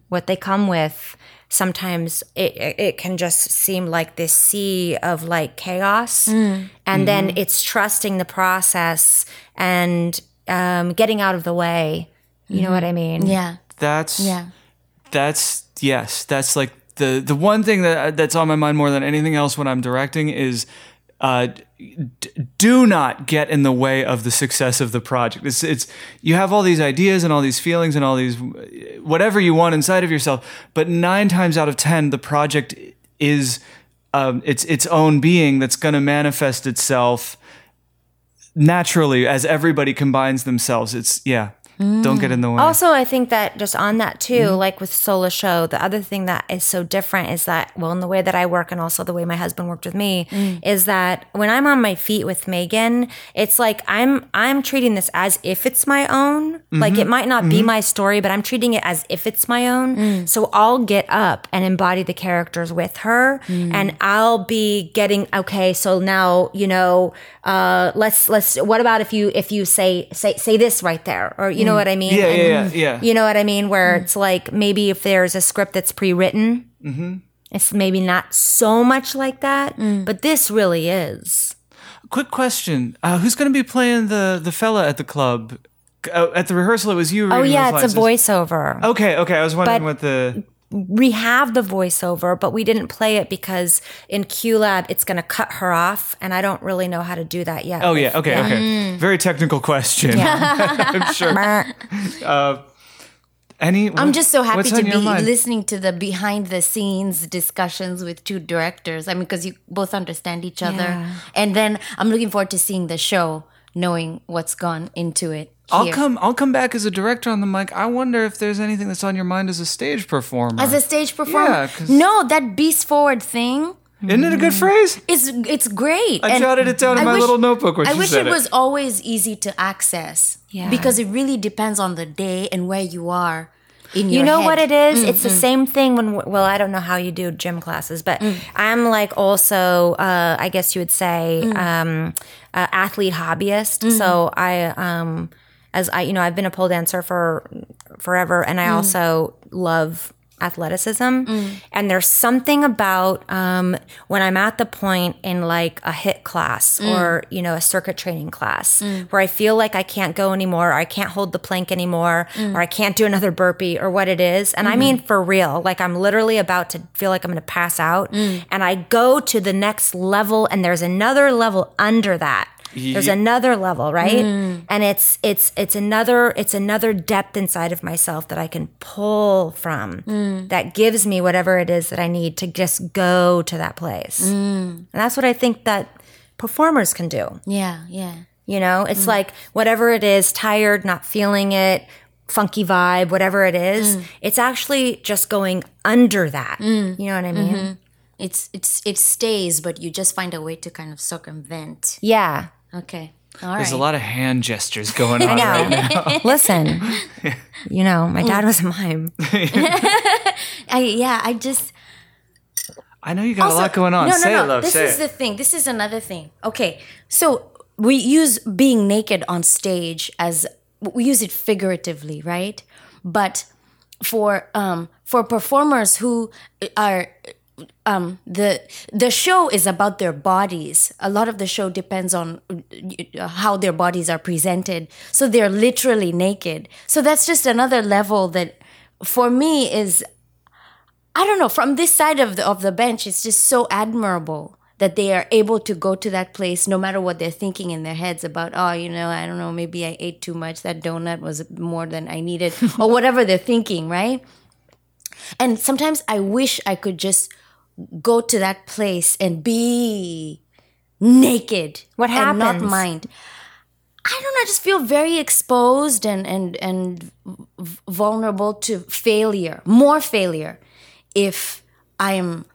Speaker 1: what they come with. Sometimes it, it it can just seem like this sea of like chaos. And then mm-hmm. it's trusting the process and um, getting out of the way you know what i mean
Speaker 2: Yeah.
Speaker 3: That's
Speaker 2: Yeah.
Speaker 3: that's yes that's like the the one thing that that's on my mind more than anything else when i'm directing is uh, d- do not get in the way of the success of the project. It's, it's you have all these ideas and all these feelings and all these whatever you want inside of yourself, but nine times out of ten, the project is um, its its own being that's going to manifest itself naturally as everybody combines themselves. It's yeah, Mm. don't get in the way.
Speaker 1: Also, I think that just on that too, mm-hmm. like with solo show, the other thing that is so different is that, well, in the way that I work and also the way my husband worked with me, mm. is that when I'm on my feet with Megan, it's like I'm I'm treating this as if it's my own. Like it mm-hmm. might not be mm-hmm. my story, but I'm treating it as if it's my own. Mm. So I'll get up and embody the characters with her, and I'll be getting okay. So now you know, uh, let's let's. What about if you if you say say say this right there, or you know what I mean?
Speaker 3: yeah,
Speaker 1: And-
Speaker 3: yeah, yeah,
Speaker 1: you know what I mean? Where it's like maybe if there's a script that's pre-written, it's maybe not so much like that, but this really is.
Speaker 3: Quick question: uh, Who's going to be playing the the fella at the club? Uh, at the rehearsal, it was you.
Speaker 1: Oh yeah, it's a voiceover.
Speaker 3: Okay, okay. I was wondering
Speaker 1: But-
Speaker 3: what the
Speaker 1: we have the voiceover, but we didn't play it because in QLab it's going to cut her off, and I don't really know how to do that yet.
Speaker 3: Oh yeah, okay, okay. Very technical question. I'm sure. Uh, any?
Speaker 2: I'm just so happy to be
Speaker 3: mind?
Speaker 2: listening to the behind the scenes discussions with two directors. I mean, because you both understand each other.
Speaker 1: Yeah.
Speaker 2: And then I'm looking forward to seeing the show, knowing what's gone into it.
Speaker 3: I'll
Speaker 2: here.
Speaker 3: come. I'll come back as a director on the mic. I wonder if there's anything that's on your mind as a stage performer.
Speaker 2: As a stage performer,
Speaker 3: Yeah, 'cause-
Speaker 2: no, that beast forward thing
Speaker 3: Isn't it a good phrase?
Speaker 2: is it's great.
Speaker 3: I jotted it down in
Speaker 2: I
Speaker 3: my
Speaker 2: wish-
Speaker 3: little notebook when
Speaker 2: I
Speaker 3: she
Speaker 2: wish
Speaker 3: said
Speaker 2: it
Speaker 3: it.
Speaker 2: was always easy to access.
Speaker 1: Yeah.
Speaker 2: because it really depends on the day and where you are in your
Speaker 1: You know
Speaker 2: head.
Speaker 1: what it is? It's the same thing when, well, I don't know how you do gym classes, but I'm like also, uh, I guess you would say, um, uh, athlete hobbyist. So I, um, as I, you know, I've been a pole dancer for forever, and I mm. also love athleticism. Mm. And there's something about um, when I'm at the point in like a HIIT class mm. or you know a circuit training class where I feel like I can't go anymore, or I can't hold the plank anymore, or I can't do another burpee or what it is. And I mm-hmm. mean for real, like I'm literally about to feel like I'm going to pass out, and I go to the next level, and there's another level under that. There's another level, right? Mm. And it's it's it's another it's another depth inside of myself that I can pull from mm. that gives me whatever it is that I need to just go to that place. Mm. And that's what I think that performers can do.
Speaker 2: Yeah, yeah.
Speaker 1: You know, it's like whatever it is, tired, not feeling it, funky vibe, whatever it is, it's actually just going under that. You know what I mean? Mm-hmm.
Speaker 2: It's it's it stays, but you just find a way to kind of circumvent.
Speaker 1: Yeah.
Speaker 2: Okay, all right.
Speaker 3: There's a lot of hand gestures going on right now.
Speaker 1: Listen, you know, my dad was a mime.
Speaker 2: I, yeah, I just
Speaker 3: I know you got
Speaker 2: Also-
Speaker 3: a lot going on.
Speaker 2: No, no,
Speaker 3: say
Speaker 2: no.
Speaker 3: it, love.
Speaker 2: This is
Speaker 3: it.
Speaker 2: the thing. This is another thing. Okay, so we use being naked on stage as we use it figuratively, right? But for um for performers who are um the the show is about their bodies a lot of the show depends on uh, how their bodies are presented so they're literally naked so that's just another level that for me is I don't know. From this side of the of the bench, it's just so admirable that they are able to go to that place, no matter what they're thinking in their heads about. Oh, you know, I don't know. Maybe I ate too much. That donut was more than I needed, or whatever they're thinking, right? And sometimes I wish I could just go to that place and be naked.
Speaker 1: What
Speaker 2: And not mind. I don't know. I just feel very exposed and and and vulnerable to failure, more failure, if I am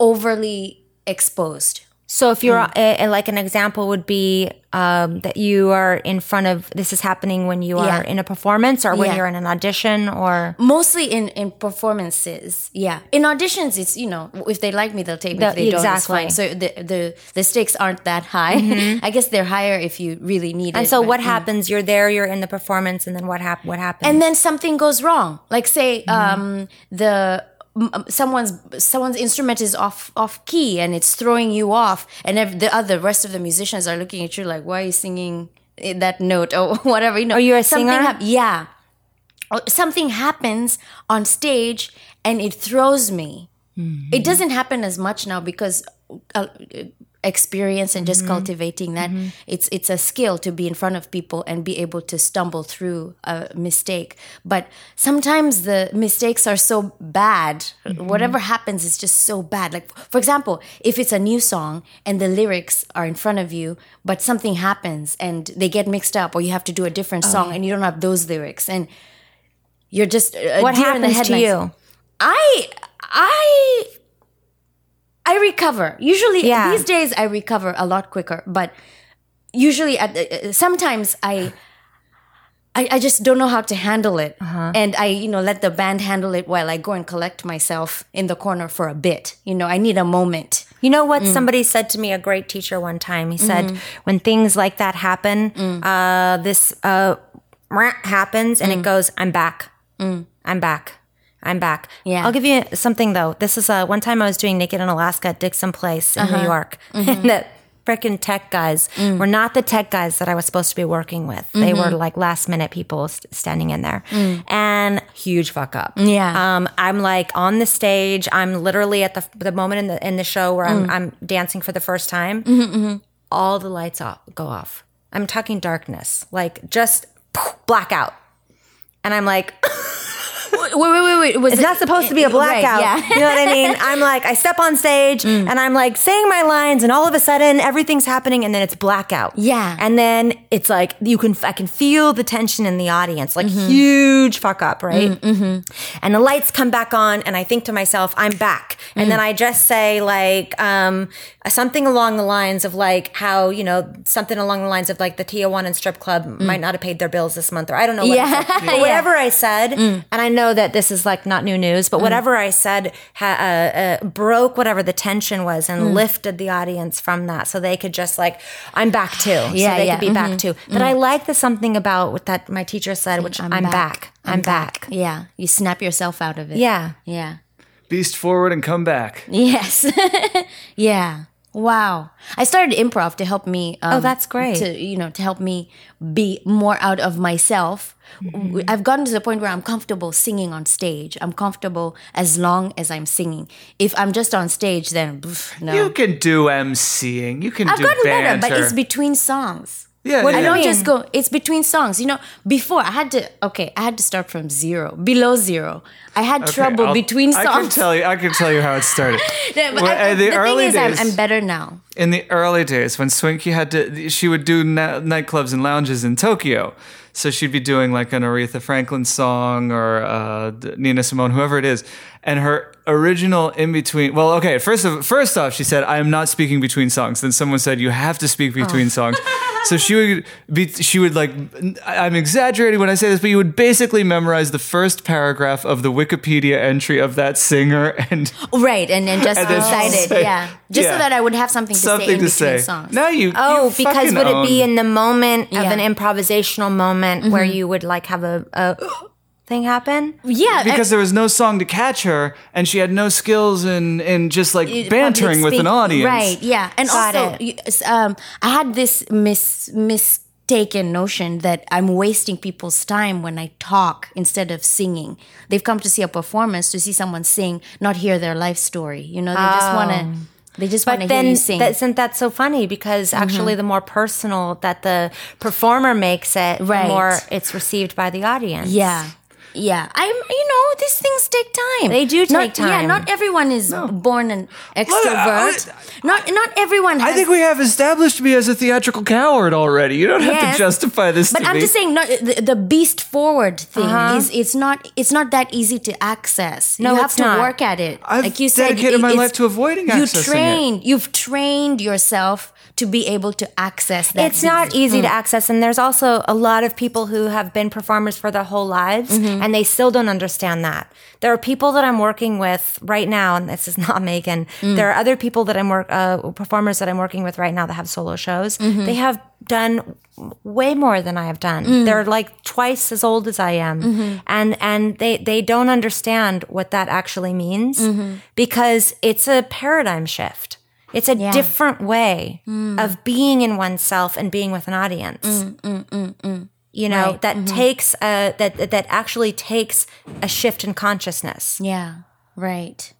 Speaker 2: overly exposed.
Speaker 1: So if you're uh, like an example would be um, that you are in front of this is happening when you
Speaker 2: Yeah.
Speaker 1: are in a performance or when
Speaker 2: Yeah.
Speaker 1: you're in an audition or
Speaker 2: Mostly in in performances, yeah. In auditions, it's you know if they like me, they'll take me.
Speaker 1: The-
Speaker 2: if they don't, it's
Speaker 1: exactly.
Speaker 2: fine. So the the the stakes aren't that high. I guess they're higher if you really need
Speaker 1: and
Speaker 2: it.
Speaker 1: And so
Speaker 2: but-
Speaker 1: what happens you're there you're in the performance and then what hap- what happens
Speaker 2: and then something goes wrong like say um the someone's someone's instrument is off off key and it's throwing you off and the other rest of the musicians are looking at you like why are you singing that note or whatever you know
Speaker 1: Are you a
Speaker 2: something
Speaker 1: singer?
Speaker 2: hap- yeah something happens on stage and it throws me
Speaker 1: Mm-hmm.
Speaker 2: it doesn't happen as much now because uh, experience and
Speaker 1: Mm-hmm.
Speaker 2: just cultivating that it's it's a skill to be in front of people and be able to stumble through a mistake. But sometimes the mistakes are so bad
Speaker 1: Mm-hmm.
Speaker 2: whatever happens is just so bad. Like for example if it's a new song and the lyrics are in front of you but something happens and they get mixed up or you have to do a different
Speaker 1: Oh,
Speaker 2: song and you don't have those lyrics and you're just uh,
Speaker 1: what
Speaker 2: deer in the
Speaker 1: happens to you?
Speaker 2: I I I recover. Usually
Speaker 1: Yeah.
Speaker 2: these days I recover a lot quicker, but usually at uh, sometimes I I, I just don't know how to handle it.
Speaker 1: Uh-huh.
Speaker 2: And I, you know, let the band handle it while I go and collect myself in the corner for a bit. You know, I need a moment.
Speaker 1: You know
Speaker 2: Mm.
Speaker 1: what somebody said to me, a great teacher one time. He said,
Speaker 2: Mm-hmm.
Speaker 1: when things like that happen,
Speaker 2: Mm.
Speaker 1: uh, this uh, happens and it goes, I'm back. I'm back. I'm back.
Speaker 2: Mm. Yeah.
Speaker 1: I'll give you something though. This is uh, one time I was doing Naked in Alaska at Dixon Place in
Speaker 2: Uh-huh.
Speaker 1: New York.
Speaker 2: Mm-hmm.
Speaker 1: And the freaking tech guys were not the tech guys that I was supposed to be working with. They were like last minute people st- standing in there, and huge fuck up.
Speaker 2: Yeah.
Speaker 1: Um, I'm like on the stage. I'm literally at the the moment in the in the show where I'm I'm dancing for the first time. All the lights off, go off. I'm talking darkness, like just blackout. And I'm like,
Speaker 2: Wait, wait, wait, wait. Was
Speaker 1: it's
Speaker 2: it-
Speaker 1: not supposed to be a
Speaker 2: Right,
Speaker 1: blackout.
Speaker 2: yeah.
Speaker 1: You know what I mean? I'm like, I step on stage mm. and I'm like saying my lines, and all of a sudden everything's happening, and then it's blackout.
Speaker 2: Yeah.
Speaker 1: And then it's like you can, I can feel the tension in the audience, like mm-hmm. huge fuck up, right? Mm, mm-hmm. And the lights come back on, and I think to myself, I'm back. And mm. then I just say like um, something along the lines of like how you know something along the lines of like the Tijuana strip club mm. might not have paid their bills this month, or I don't know. What
Speaker 2: Yeah.
Speaker 1: I said. But whatever I said, mm. and I know that this is like not new news, but mm. whatever I said ha- uh, uh, broke whatever the tension was and lifted the audience from that, so they could just like, I'm back too.
Speaker 2: Yeah,
Speaker 1: so they
Speaker 2: yeah,
Speaker 1: could be back mm-hmm. too. But I like the something about what that my teacher said, which I'm, back. I'm, back.
Speaker 2: Yeah. You snap yourself out of it.
Speaker 1: Yeah.
Speaker 2: Yeah.
Speaker 3: Beast forward and come back.
Speaker 2: Yes. yeah. Wow. I started improv to help me. Um,
Speaker 1: Oh, that's great.
Speaker 2: To you know, to help me be more out of myself.
Speaker 1: Mm-hmm.
Speaker 2: I've gotten to the point where I'm comfortable singing on stage. I'm comfortable as long as I'm singing. If I'm just on stage, then pff, no.
Speaker 3: You can do MCing. You can
Speaker 2: I've
Speaker 3: do
Speaker 2: gotten
Speaker 3: banter.
Speaker 2: better, but it's between songs.
Speaker 3: Yeah,
Speaker 1: What
Speaker 3: yeah.
Speaker 2: I don't just go. It's between songs. You know, before I had to. Okay, I had to start from zero, below zero. I had
Speaker 3: Okay,
Speaker 2: trouble
Speaker 3: I'll-
Speaker 2: between
Speaker 3: I can
Speaker 2: songs.
Speaker 3: tell you. I can tell you how it started.
Speaker 2: Yeah, but
Speaker 3: Well,
Speaker 2: I-
Speaker 3: the
Speaker 2: the
Speaker 3: early
Speaker 2: thing is, I'm,
Speaker 3: days-
Speaker 2: I'm better now.
Speaker 3: in the early days when Swinky had to, she would do na- nightclubs and lounges in Tokyo. So she'd be doing like an Aretha Franklin song or uh, Nina Simone, whoever it is. And her original in between, well, okay, first of, first off, she said, I am not speaking between songs. Then someone said, you have to speak between
Speaker 2: Oh.
Speaker 3: songs. So she would be, she would like, I'm exaggerating when I say this, but you would basically memorize the first paragraph of the Wikipedia entry of that singer and
Speaker 2: Right, and then just
Speaker 3: And
Speaker 2: recite it.
Speaker 3: say-
Speaker 2: yeah, just
Speaker 3: yeah.
Speaker 2: so that I would have something to
Speaker 3: something
Speaker 2: say in
Speaker 3: to say.
Speaker 2: songs.
Speaker 3: Now you,
Speaker 1: Oh,
Speaker 3: you
Speaker 1: because would it be in the moment of
Speaker 2: Yeah. Mm-hmm.
Speaker 1: an improvisational moment where you would like have a, a thing happen?
Speaker 2: yeah,
Speaker 3: because there was no song to catch her and she had no skills in in just like bantering with an audience
Speaker 2: Right, yeah, and
Speaker 1: Got
Speaker 2: also,
Speaker 1: it.
Speaker 2: you- s- um, I had this mis mistaken notion that I'm wasting people's time when I talk instead of singing. They've come to see a performance to see someone sing, not hear their life story. You know, they just want to. They just want
Speaker 1: But
Speaker 2: to hear
Speaker 1: then,
Speaker 2: you sing.
Speaker 1: that, isn't that so funny? Because actually, the more personal that the performer makes it,
Speaker 2: Right.
Speaker 1: the more it's received by the audience.
Speaker 2: Yeah. Yeah. I'm you know, these things take time.
Speaker 1: They do
Speaker 2: Not-
Speaker 1: time.
Speaker 2: Yeah, not everyone is born an extrovert. not not everyone has
Speaker 3: I think we have established me as a theatrical coward already. You don't have
Speaker 2: Yes.
Speaker 3: to justify this
Speaker 2: But
Speaker 3: to
Speaker 2: I'm
Speaker 3: me.
Speaker 2: just saying, not, the, the beast forward thing
Speaker 1: Uh-huh.
Speaker 2: is it's not it's not that easy to access.
Speaker 1: No,
Speaker 2: you have
Speaker 1: it's
Speaker 2: to
Speaker 1: not.
Speaker 2: work at it.
Speaker 3: I've
Speaker 2: like you said,
Speaker 3: dedicated my
Speaker 2: it's-
Speaker 3: life to avoiding
Speaker 2: you
Speaker 3: accessing it.
Speaker 2: trained, You've trained yourself to be able to access that.
Speaker 1: It's not easy to access, and there's also a lot of people who have been performers for their whole lives,
Speaker 2: Mm-hmm.
Speaker 1: and they still don't understand that. There are people that I'm working with right now, and this is not Megan.
Speaker 2: Mm.
Speaker 1: There are other people that I'm work uh, performers that I'm working with right now that have solo shows.
Speaker 2: Mm-hmm.
Speaker 1: They have done way more than I have done.
Speaker 2: Mm.
Speaker 1: They're like twice as old as I am,
Speaker 2: Mm-hmm.
Speaker 1: and and they they don't understand what that actually means
Speaker 2: Mm-hmm.
Speaker 1: because it's a paradigm shift. It's a
Speaker 2: Yeah.
Speaker 1: different way
Speaker 2: Mm.
Speaker 1: of being in oneself and being with an audience. You know
Speaker 2: Right.
Speaker 1: that
Speaker 2: Mm-hmm.
Speaker 1: takes a that that actually takes a shift in consciousness.
Speaker 2: Yeah. Right.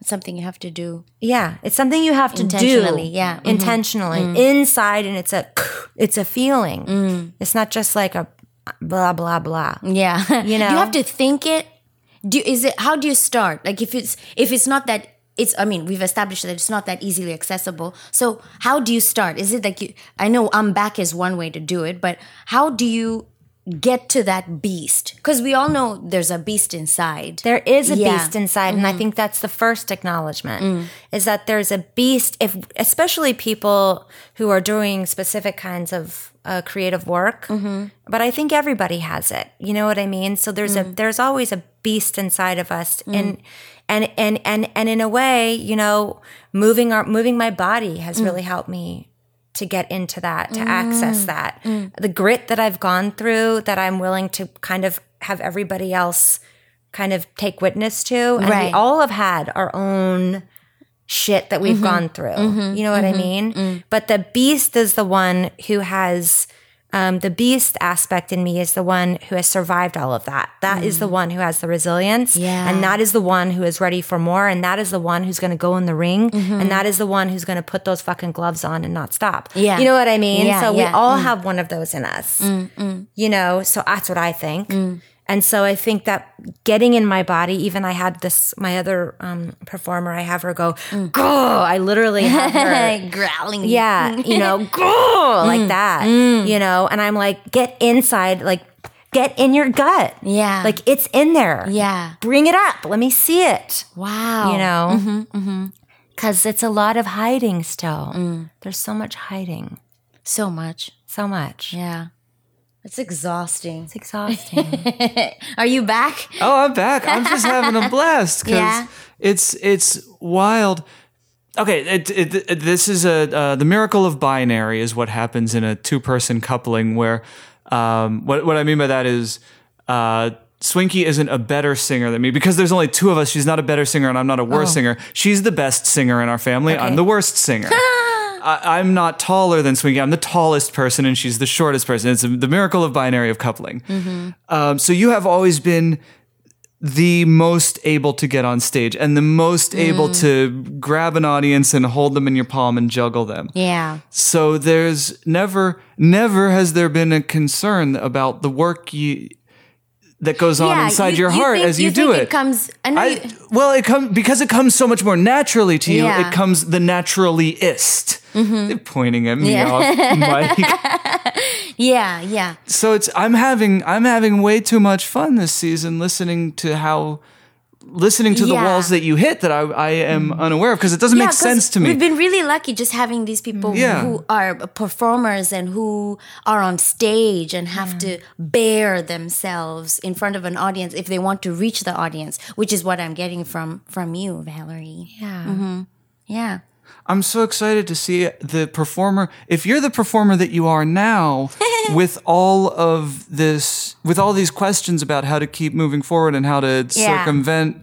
Speaker 2: It's something you have to do.
Speaker 1: Yeah, it's something you have to
Speaker 2: Intentionally,
Speaker 1: do
Speaker 2: yeah. Mhm.
Speaker 1: intentionally inside, and it's a it's a feeling.
Speaker 2: Mm.
Speaker 1: It's not just like a blah blah blah.
Speaker 2: Yeah.
Speaker 1: You know?
Speaker 2: you have to think it. Do is it how do you start? Like if it's if it's not that it's I mean, we've established that it's not that easily accessible. So how do you start? Is it like you I know I'm back is one way to do it, but how do you get to that beast? Because we all know there's a beast inside.
Speaker 1: There is a
Speaker 2: Yeah. Mm-hmm.
Speaker 1: beast inside, and I think that's the first acknowledgement
Speaker 2: Mm.
Speaker 1: is that there's a beast. If especially people who are doing specific kinds of uh, creative work,
Speaker 2: Mm-hmm.
Speaker 1: but I think everybody has it. You know what I mean? So there's
Speaker 2: Mm.
Speaker 1: a there's always a beast inside of us, and and and and and in a way, you know, moving our moving my body has
Speaker 2: Mm.
Speaker 1: really helped me to get into that, to mm. access that. Mm. The grit that I've gone through, that I'm willing to kind of have everybody else kind of take witness to. And we all have had our own shit that we've mm-hmm. gone through. Mm-hmm. you know what I mm-hmm. mean? Mm. But the beast is the one who has um, the beast aspect in me is the one who has survived all of that. That is the mm. one who has the resilience.
Speaker 2: Yeah.
Speaker 1: And that is the one who is ready for more. And that is the one who's going to go in the ring. Mm-hmm. And that is the one who's going to put those fucking gloves on and not stop.
Speaker 2: Yeah.
Speaker 1: You know what I mean?
Speaker 2: Yeah,
Speaker 1: so we all mm. have one of those in us. Mm, you know, so that's what I think. And so I think that getting in my body, even I had this, my other um, performer, I have her go, mm. go. I literally have her.
Speaker 2: growling.
Speaker 1: Yeah, you know, go like mm, that, mm. you know, and I'm like, get inside, like, get in your gut.
Speaker 2: Yeah.
Speaker 1: Like, it's in there.
Speaker 2: Yeah.
Speaker 1: Bring it up. Let me see it,
Speaker 2: Wow.
Speaker 1: you know? Mm-hmm, mm-hmm. Because it's a lot of hiding still. There's so much hiding.
Speaker 2: So much.
Speaker 1: So much.
Speaker 2: Yeah. It's exhausting.
Speaker 1: It's exhausting.
Speaker 2: Are you back?
Speaker 3: Oh, I'm back. I'm just having a blast because
Speaker 2: Yeah.
Speaker 3: it's it's wild. Okay, it, it, it- this is a uh, the miracle of binary is what happens in a two person coupling where um, what what I mean by that is uh, Swinky isn't a better singer than me because there's only two of us. She's not a better singer and I'm not a worse singer. She's the best singer in our family. I'm the worst singer. I, I'm not taller than Swinky. I'm the tallest person, and she's the shortest person. It's the miracle of binary of coupling. Um, so you have always been the most able to get on stage and the most able to grab an audience and hold them in your palm and juggle them.
Speaker 2: Yeah.
Speaker 3: So there's never, never has there been a concern about the work you that goes on inside
Speaker 2: you-
Speaker 3: your
Speaker 2: you
Speaker 3: heart
Speaker 2: think-
Speaker 3: as you,
Speaker 2: think
Speaker 3: do
Speaker 2: it.
Speaker 3: it.
Speaker 2: comes. I you,
Speaker 3: I, well, it comes because it comes so much more naturally to you.
Speaker 2: Yeah.
Speaker 3: It comes the naturallyist. Mm-hmm. They're pointing at me
Speaker 2: Yeah.
Speaker 3: off mic.
Speaker 2: yeah. Yeah.
Speaker 3: so it's I'm having I'm having way too much fun this season listening to how listening to the
Speaker 2: Yeah.
Speaker 3: walls that you hit that I, I am mm. unaware of because it doesn't
Speaker 2: Yeah,
Speaker 3: make
Speaker 2: 'cause
Speaker 3: sense to me.
Speaker 2: We've been really lucky just having these people mm.
Speaker 3: Yeah.
Speaker 2: who are performers and who are on stage and have to bear themselves in front of an audience if they want to reach the audience, which is what I'm getting from from you, Valerie.
Speaker 1: yeah. Mm-hmm.
Speaker 2: Yeah.
Speaker 3: I'm so excited to see the performer. If you're the performer that you are now, with all of this, with all these questions about how to keep moving forward and how to
Speaker 2: Yeah.
Speaker 3: circumvent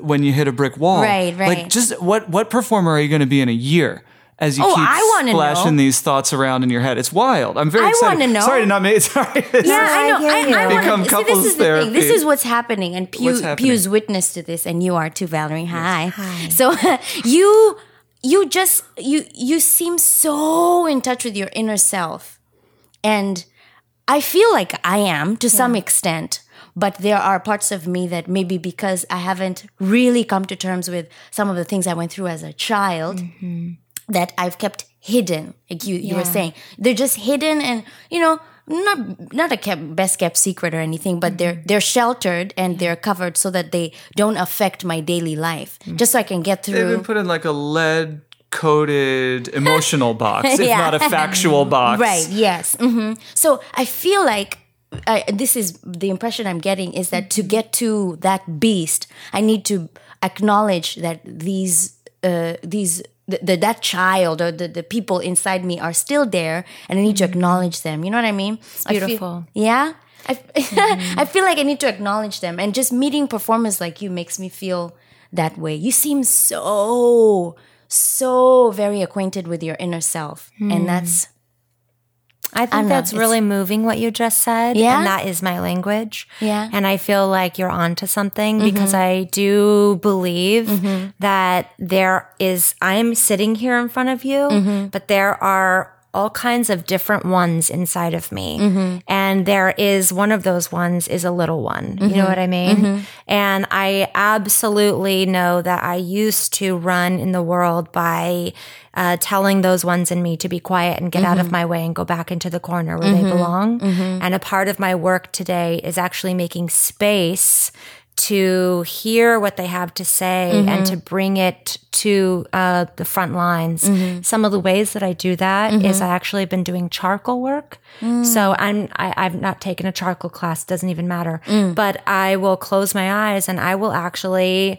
Speaker 3: when you hit a brick wall,
Speaker 2: Right, Right.
Speaker 3: Like, just what what performer are you going to be in a year? As you
Speaker 2: Oh,
Speaker 3: keep
Speaker 2: I wanna
Speaker 3: splashing
Speaker 2: know.
Speaker 3: these thoughts around in your head, it's wild. I'm very
Speaker 2: I
Speaker 3: excited.
Speaker 2: wanna know.
Speaker 3: Sorry to not make. Sorry.
Speaker 2: Yeah, I know.
Speaker 1: I hear
Speaker 2: I,
Speaker 1: you.
Speaker 2: I wanna,
Speaker 3: Become
Speaker 2: see, this is the thing. This is what's happening, and Pew,
Speaker 3: What's happening?
Speaker 2: Pew's witness to this, and you are too, Valerie. hi Hi. So you you just you you seem so in touch with your inner self, and I feel like I am to some extent. But there are parts of me that maybe because I haven't really come to terms with some of the things I went through as a child, mm-hmm. that I've kept hidden. Like you, you were saying, they're just hidden, and you know, not not a kept, best kept secret or anything, but they're they're sheltered and they're covered so that they don't affect my daily life, just so I can get through.
Speaker 3: They've been put in like a lead coated emotional box, if
Speaker 2: Yeah.
Speaker 3: not a factual box.
Speaker 2: Right. Yes. hmm So I feel like. I, this is the impression I'm getting is that to get to that beast, I need to acknowledge that these uh, these the, the, that child or the, the people inside me are still there, and I need to mm-hmm. acknowledge them. You know what I mean? It's
Speaker 1: beautiful.
Speaker 2: yeah. I, mm-hmm. I feel like I need to acknowledge them, and just meeting performers like you makes me feel that way. You seem so so very acquainted with your inner self, and mm. that's
Speaker 1: I think
Speaker 2: know,
Speaker 1: that's
Speaker 2: it's-
Speaker 1: really moving what you just said.
Speaker 2: Yeah?
Speaker 1: And that is my language.
Speaker 2: Yeah.
Speaker 1: And I feel like you're onto something because mm-hmm. I do believe mm-hmm. that there is, I'm sitting here in front of you, mm-hmm. but there are all kinds of different ones inside of me. Mm-hmm. And there is one of those ones is a little one. You know mm-hmm. what I mean? Mm-hmm. And I absolutely know that I used to run in the world by uh, telling those ones in me to be quiet and get out of my way and go back into the corner where they belong. And a part of my work today is actually making space to hear what they have to say and mm-hmm. to bring it to uh, the front lines. Mm-hmm. Some of the ways that I do that is mm-hmm. I actually have been doing charcoal work. Mm. So I'm I, I've not taken a charcoal class. Doesn't even matter. Mm. But I will close my eyes and I will actually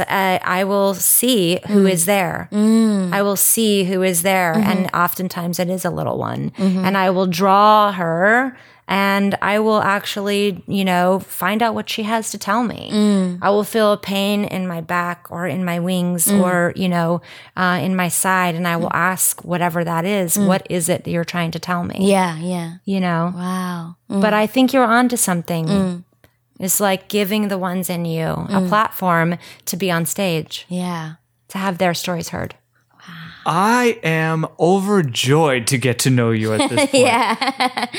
Speaker 1: uh, I will see who mm. is there. I will see who is there, and oftentimes it is a little one, and I will draw her and I will actually, you know, find out what she has to tell me. Mm. I will feel a pain in my back or in my wings mm. or, you know, uh, in my side, and I will ask whatever that is, mm. what is it that you're trying to tell me?
Speaker 2: Yeah, yeah.
Speaker 1: You know?
Speaker 2: Wow.
Speaker 1: But I think you're onto something. It's like giving the ones in you a platform to be on stage,
Speaker 2: Yeah.
Speaker 1: to have their stories heard.
Speaker 3: I am overjoyed to get to know you at this point.
Speaker 2: Yeah.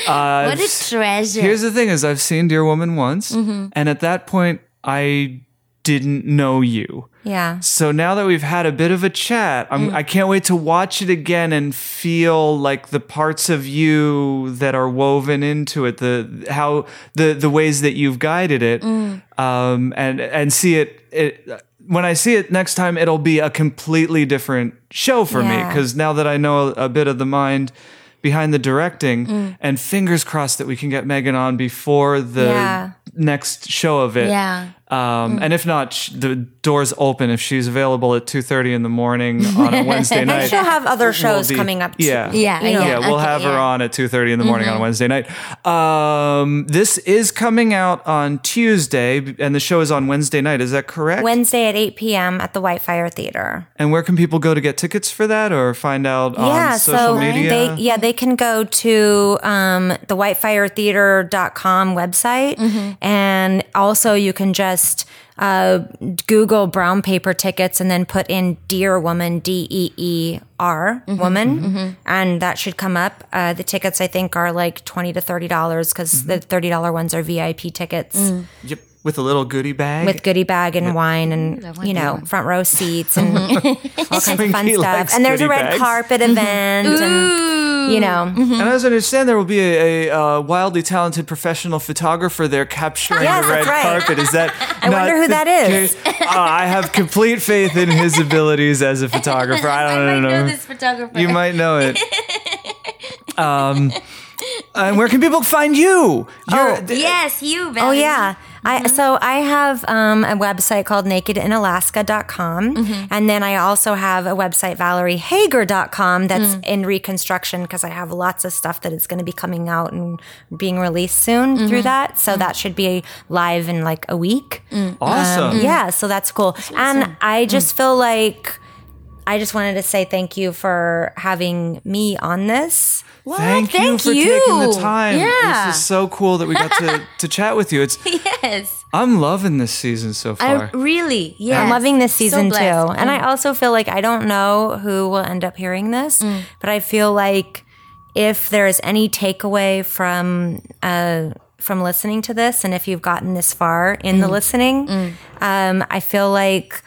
Speaker 3: Uh,
Speaker 2: what a treasure.
Speaker 3: Here's the thing: is I've seen Deer Woman once,
Speaker 2: Mm-hmm.
Speaker 3: and at that point, I didn't know you.
Speaker 1: Yeah.
Speaker 3: So now that we've had a bit of a chat, I'm,
Speaker 2: Mm.
Speaker 3: I can't wait to watch it again and feel like the parts of you that are woven into it, the how the the ways that you've guided it,
Speaker 2: Mm.
Speaker 3: um, and and see it. it when I see it next time, it'll be a completely different show for me because now that I know a, bit of the mind behind the directing,
Speaker 2: Mm.
Speaker 3: and fingers crossed that we can get Megan on before the
Speaker 1: Yeah.
Speaker 3: Next show of it.
Speaker 2: Yeah.
Speaker 3: Um, And if not, sh- the doors open if she's available at two thirty in the morning on a Wednesday
Speaker 1: I
Speaker 3: night.
Speaker 1: should have other shows
Speaker 3: be-
Speaker 1: coming up. too.
Speaker 3: Yeah,
Speaker 2: Yeah,
Speaker 1: You know.
Speaker 2: yeah.
Speaker 3: yeah. We'll
Speaker 2: okay,
Speaker 3: have her
Speaker 2: yeah.
Speaker 3: on at two thirty in the morning on Wednesday night. Um, this is coming out on Tuesday, and the show is on Wednesday night. Is that correct?
Speaker 1: Wednesday at 8 p.m. at the Whitefire Theater.
Speaker 3: and where can people go to get tickets for that, or find out
Speaker 1: yeah,
Speaker 3: on social
Speaker 1: so
Speaker 3: media?
Speaker 1: they yeah they can go to um, the whitefiretheater.com website,
Speaker 2: Mm-hmm.
Speaker 1: And also you can just uh, Google brown paper tickets and then put in Deer Woman D E E R
Speaker 2: Mm-hmm.
Speaker 1: Woman, and that should come up. Uh, the tickets I think are like twenty to thirty dollars because the thirty dollar ones are VIP tickets.
Speaker 2: Mm.
Speaker 3: Yep, with a little goodie bag.
Speaker 1: with goodie bag and wine and you know front row seats and all kinds of fun stuff. And there's a red
Speaker 3: bags.
Speaker 1: carpet event and you know
Speaker 3: And as I understand, there will be a, a uh, wildly talented professional photographer there capturing
Speaker 1: Yes,
Speaker 3: the red
Speaker 1: right.
Speaker 3: carpet. Is that?
Speaker 1: I wonder who that is.
Speaker 3: I have complete faith in his abilities as a photographer. I don't
Speaker 2: I
Speaker 3: know.
Speaker 2: know this photographer.
Speaker 3: You might know it. Um, Uh, and where can people find you? Oh, You're-
Speaker 1: Oh,
Speaker 2: yes, you.
Speaker 1: Oh
Speaker 2: Valerie.
Speaker 1: yeah. I, mm-hmm. so I have um, a website called nakedinalaska.com mm-hmm. and then I also have a website valeriehager.com that's mm. in reconstruction because I have lots of stuff that is going to be coming out and being released soon through mm-hmm. that so that should be live in like a week mm.
Speaker 3: um, awesome.
Speaker 1: Yeah, so that's cool. And I mm. just feel like I just wanted to say thank you for having me on this.
Speaker 3: Thank, you
Speaker 2: Thank
Speaker 3: for
Speaker 2: you.
Speaker 3: taking the time.
Speaker 2: Yeah.
Speaker 3: This is so cool that we got to, to chat with you. It's
Speaker 2: Yes.
Speaker 3: I'm loving this season so far.
Speaker 2: I really. Yeah.
Speaker 1: I'm loving this season too.
Speaker 2: blessed.
Speaker 1: And I also feel like I don't know who will end up hearing this, but I feel like if there's any takeaway from uh, from listening to this, and if you've gotten this far in the listening, um, I feel like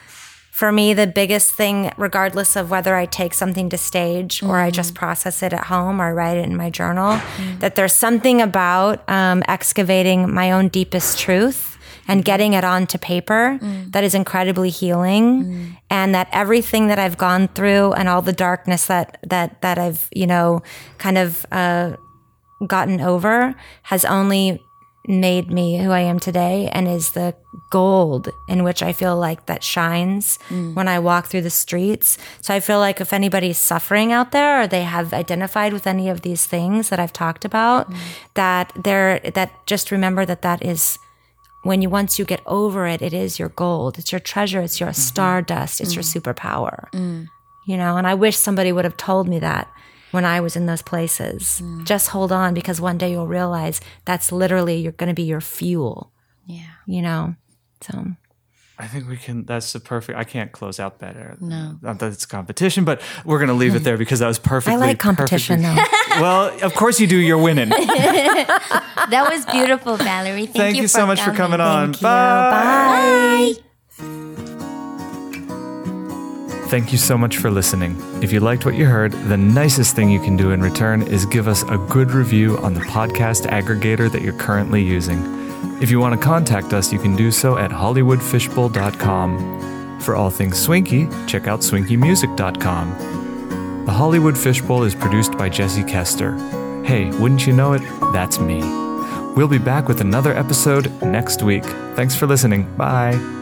Speaker 1: for me the biggest thing, regardless of whether I take something to stage or I just mm. process it at home or write it in my journal, mm. that there's something about um, excavating my own deepest truth and mm-hmm. getting it onto paper mm. that is incredibly healing and that everything that I've gone through and all the darkness that that that I've you know kind of uh, gotten over has only made me who I am today and is the gold in which I feel like that shines mm. when I walk through the streets. So I feel like if anybody's suffering out there or they have identified with any of these things that I've talked about, mm. that they're that just remember that that is when you once you get over it, it is your gold. It's your treasure. It's your mm-hmm. stardust. It's your mm. superpower. You know, and I wish somebody would have told me that when I was in those places. Mm. Just hold on because one day you'll realize that's literally you're going to be your fuel.
Speaker 2: Yeah.
Speaker 1: You know, so
Speaker 3: I think we can. That's the perfect. I can't close out better.
Speaker 2: No.
Speaker 3: not that it's competition, but we're gonna leave it there because that was perfect.
Speaker 1: I like competition
Speaker 3: perfectly-
Speaker 1: though.
Speaker 3: Well, of course you do. You're winning.
Speaker 2: That was beautiful, Valerie. Thank,
Speaker 3: Thank you, so much for coming on.
Speaker 1: Thank you. Bye.
Speaker 3: Thank you so much for listening. If you liked what you heard, the nicest thing you can do in return is give us a good review on the podcast aggregator that you're currently using. If you want to contact us, you can do so at hollywoodfishbowl.com. For all things Swinky, check out swinkymusic.com. The Hollywood Fishbowl is produced by Jesse Koester. Hey, wouldn't you know it? That's me. We'll be back with another episode next week. Thanks for listening. Bye.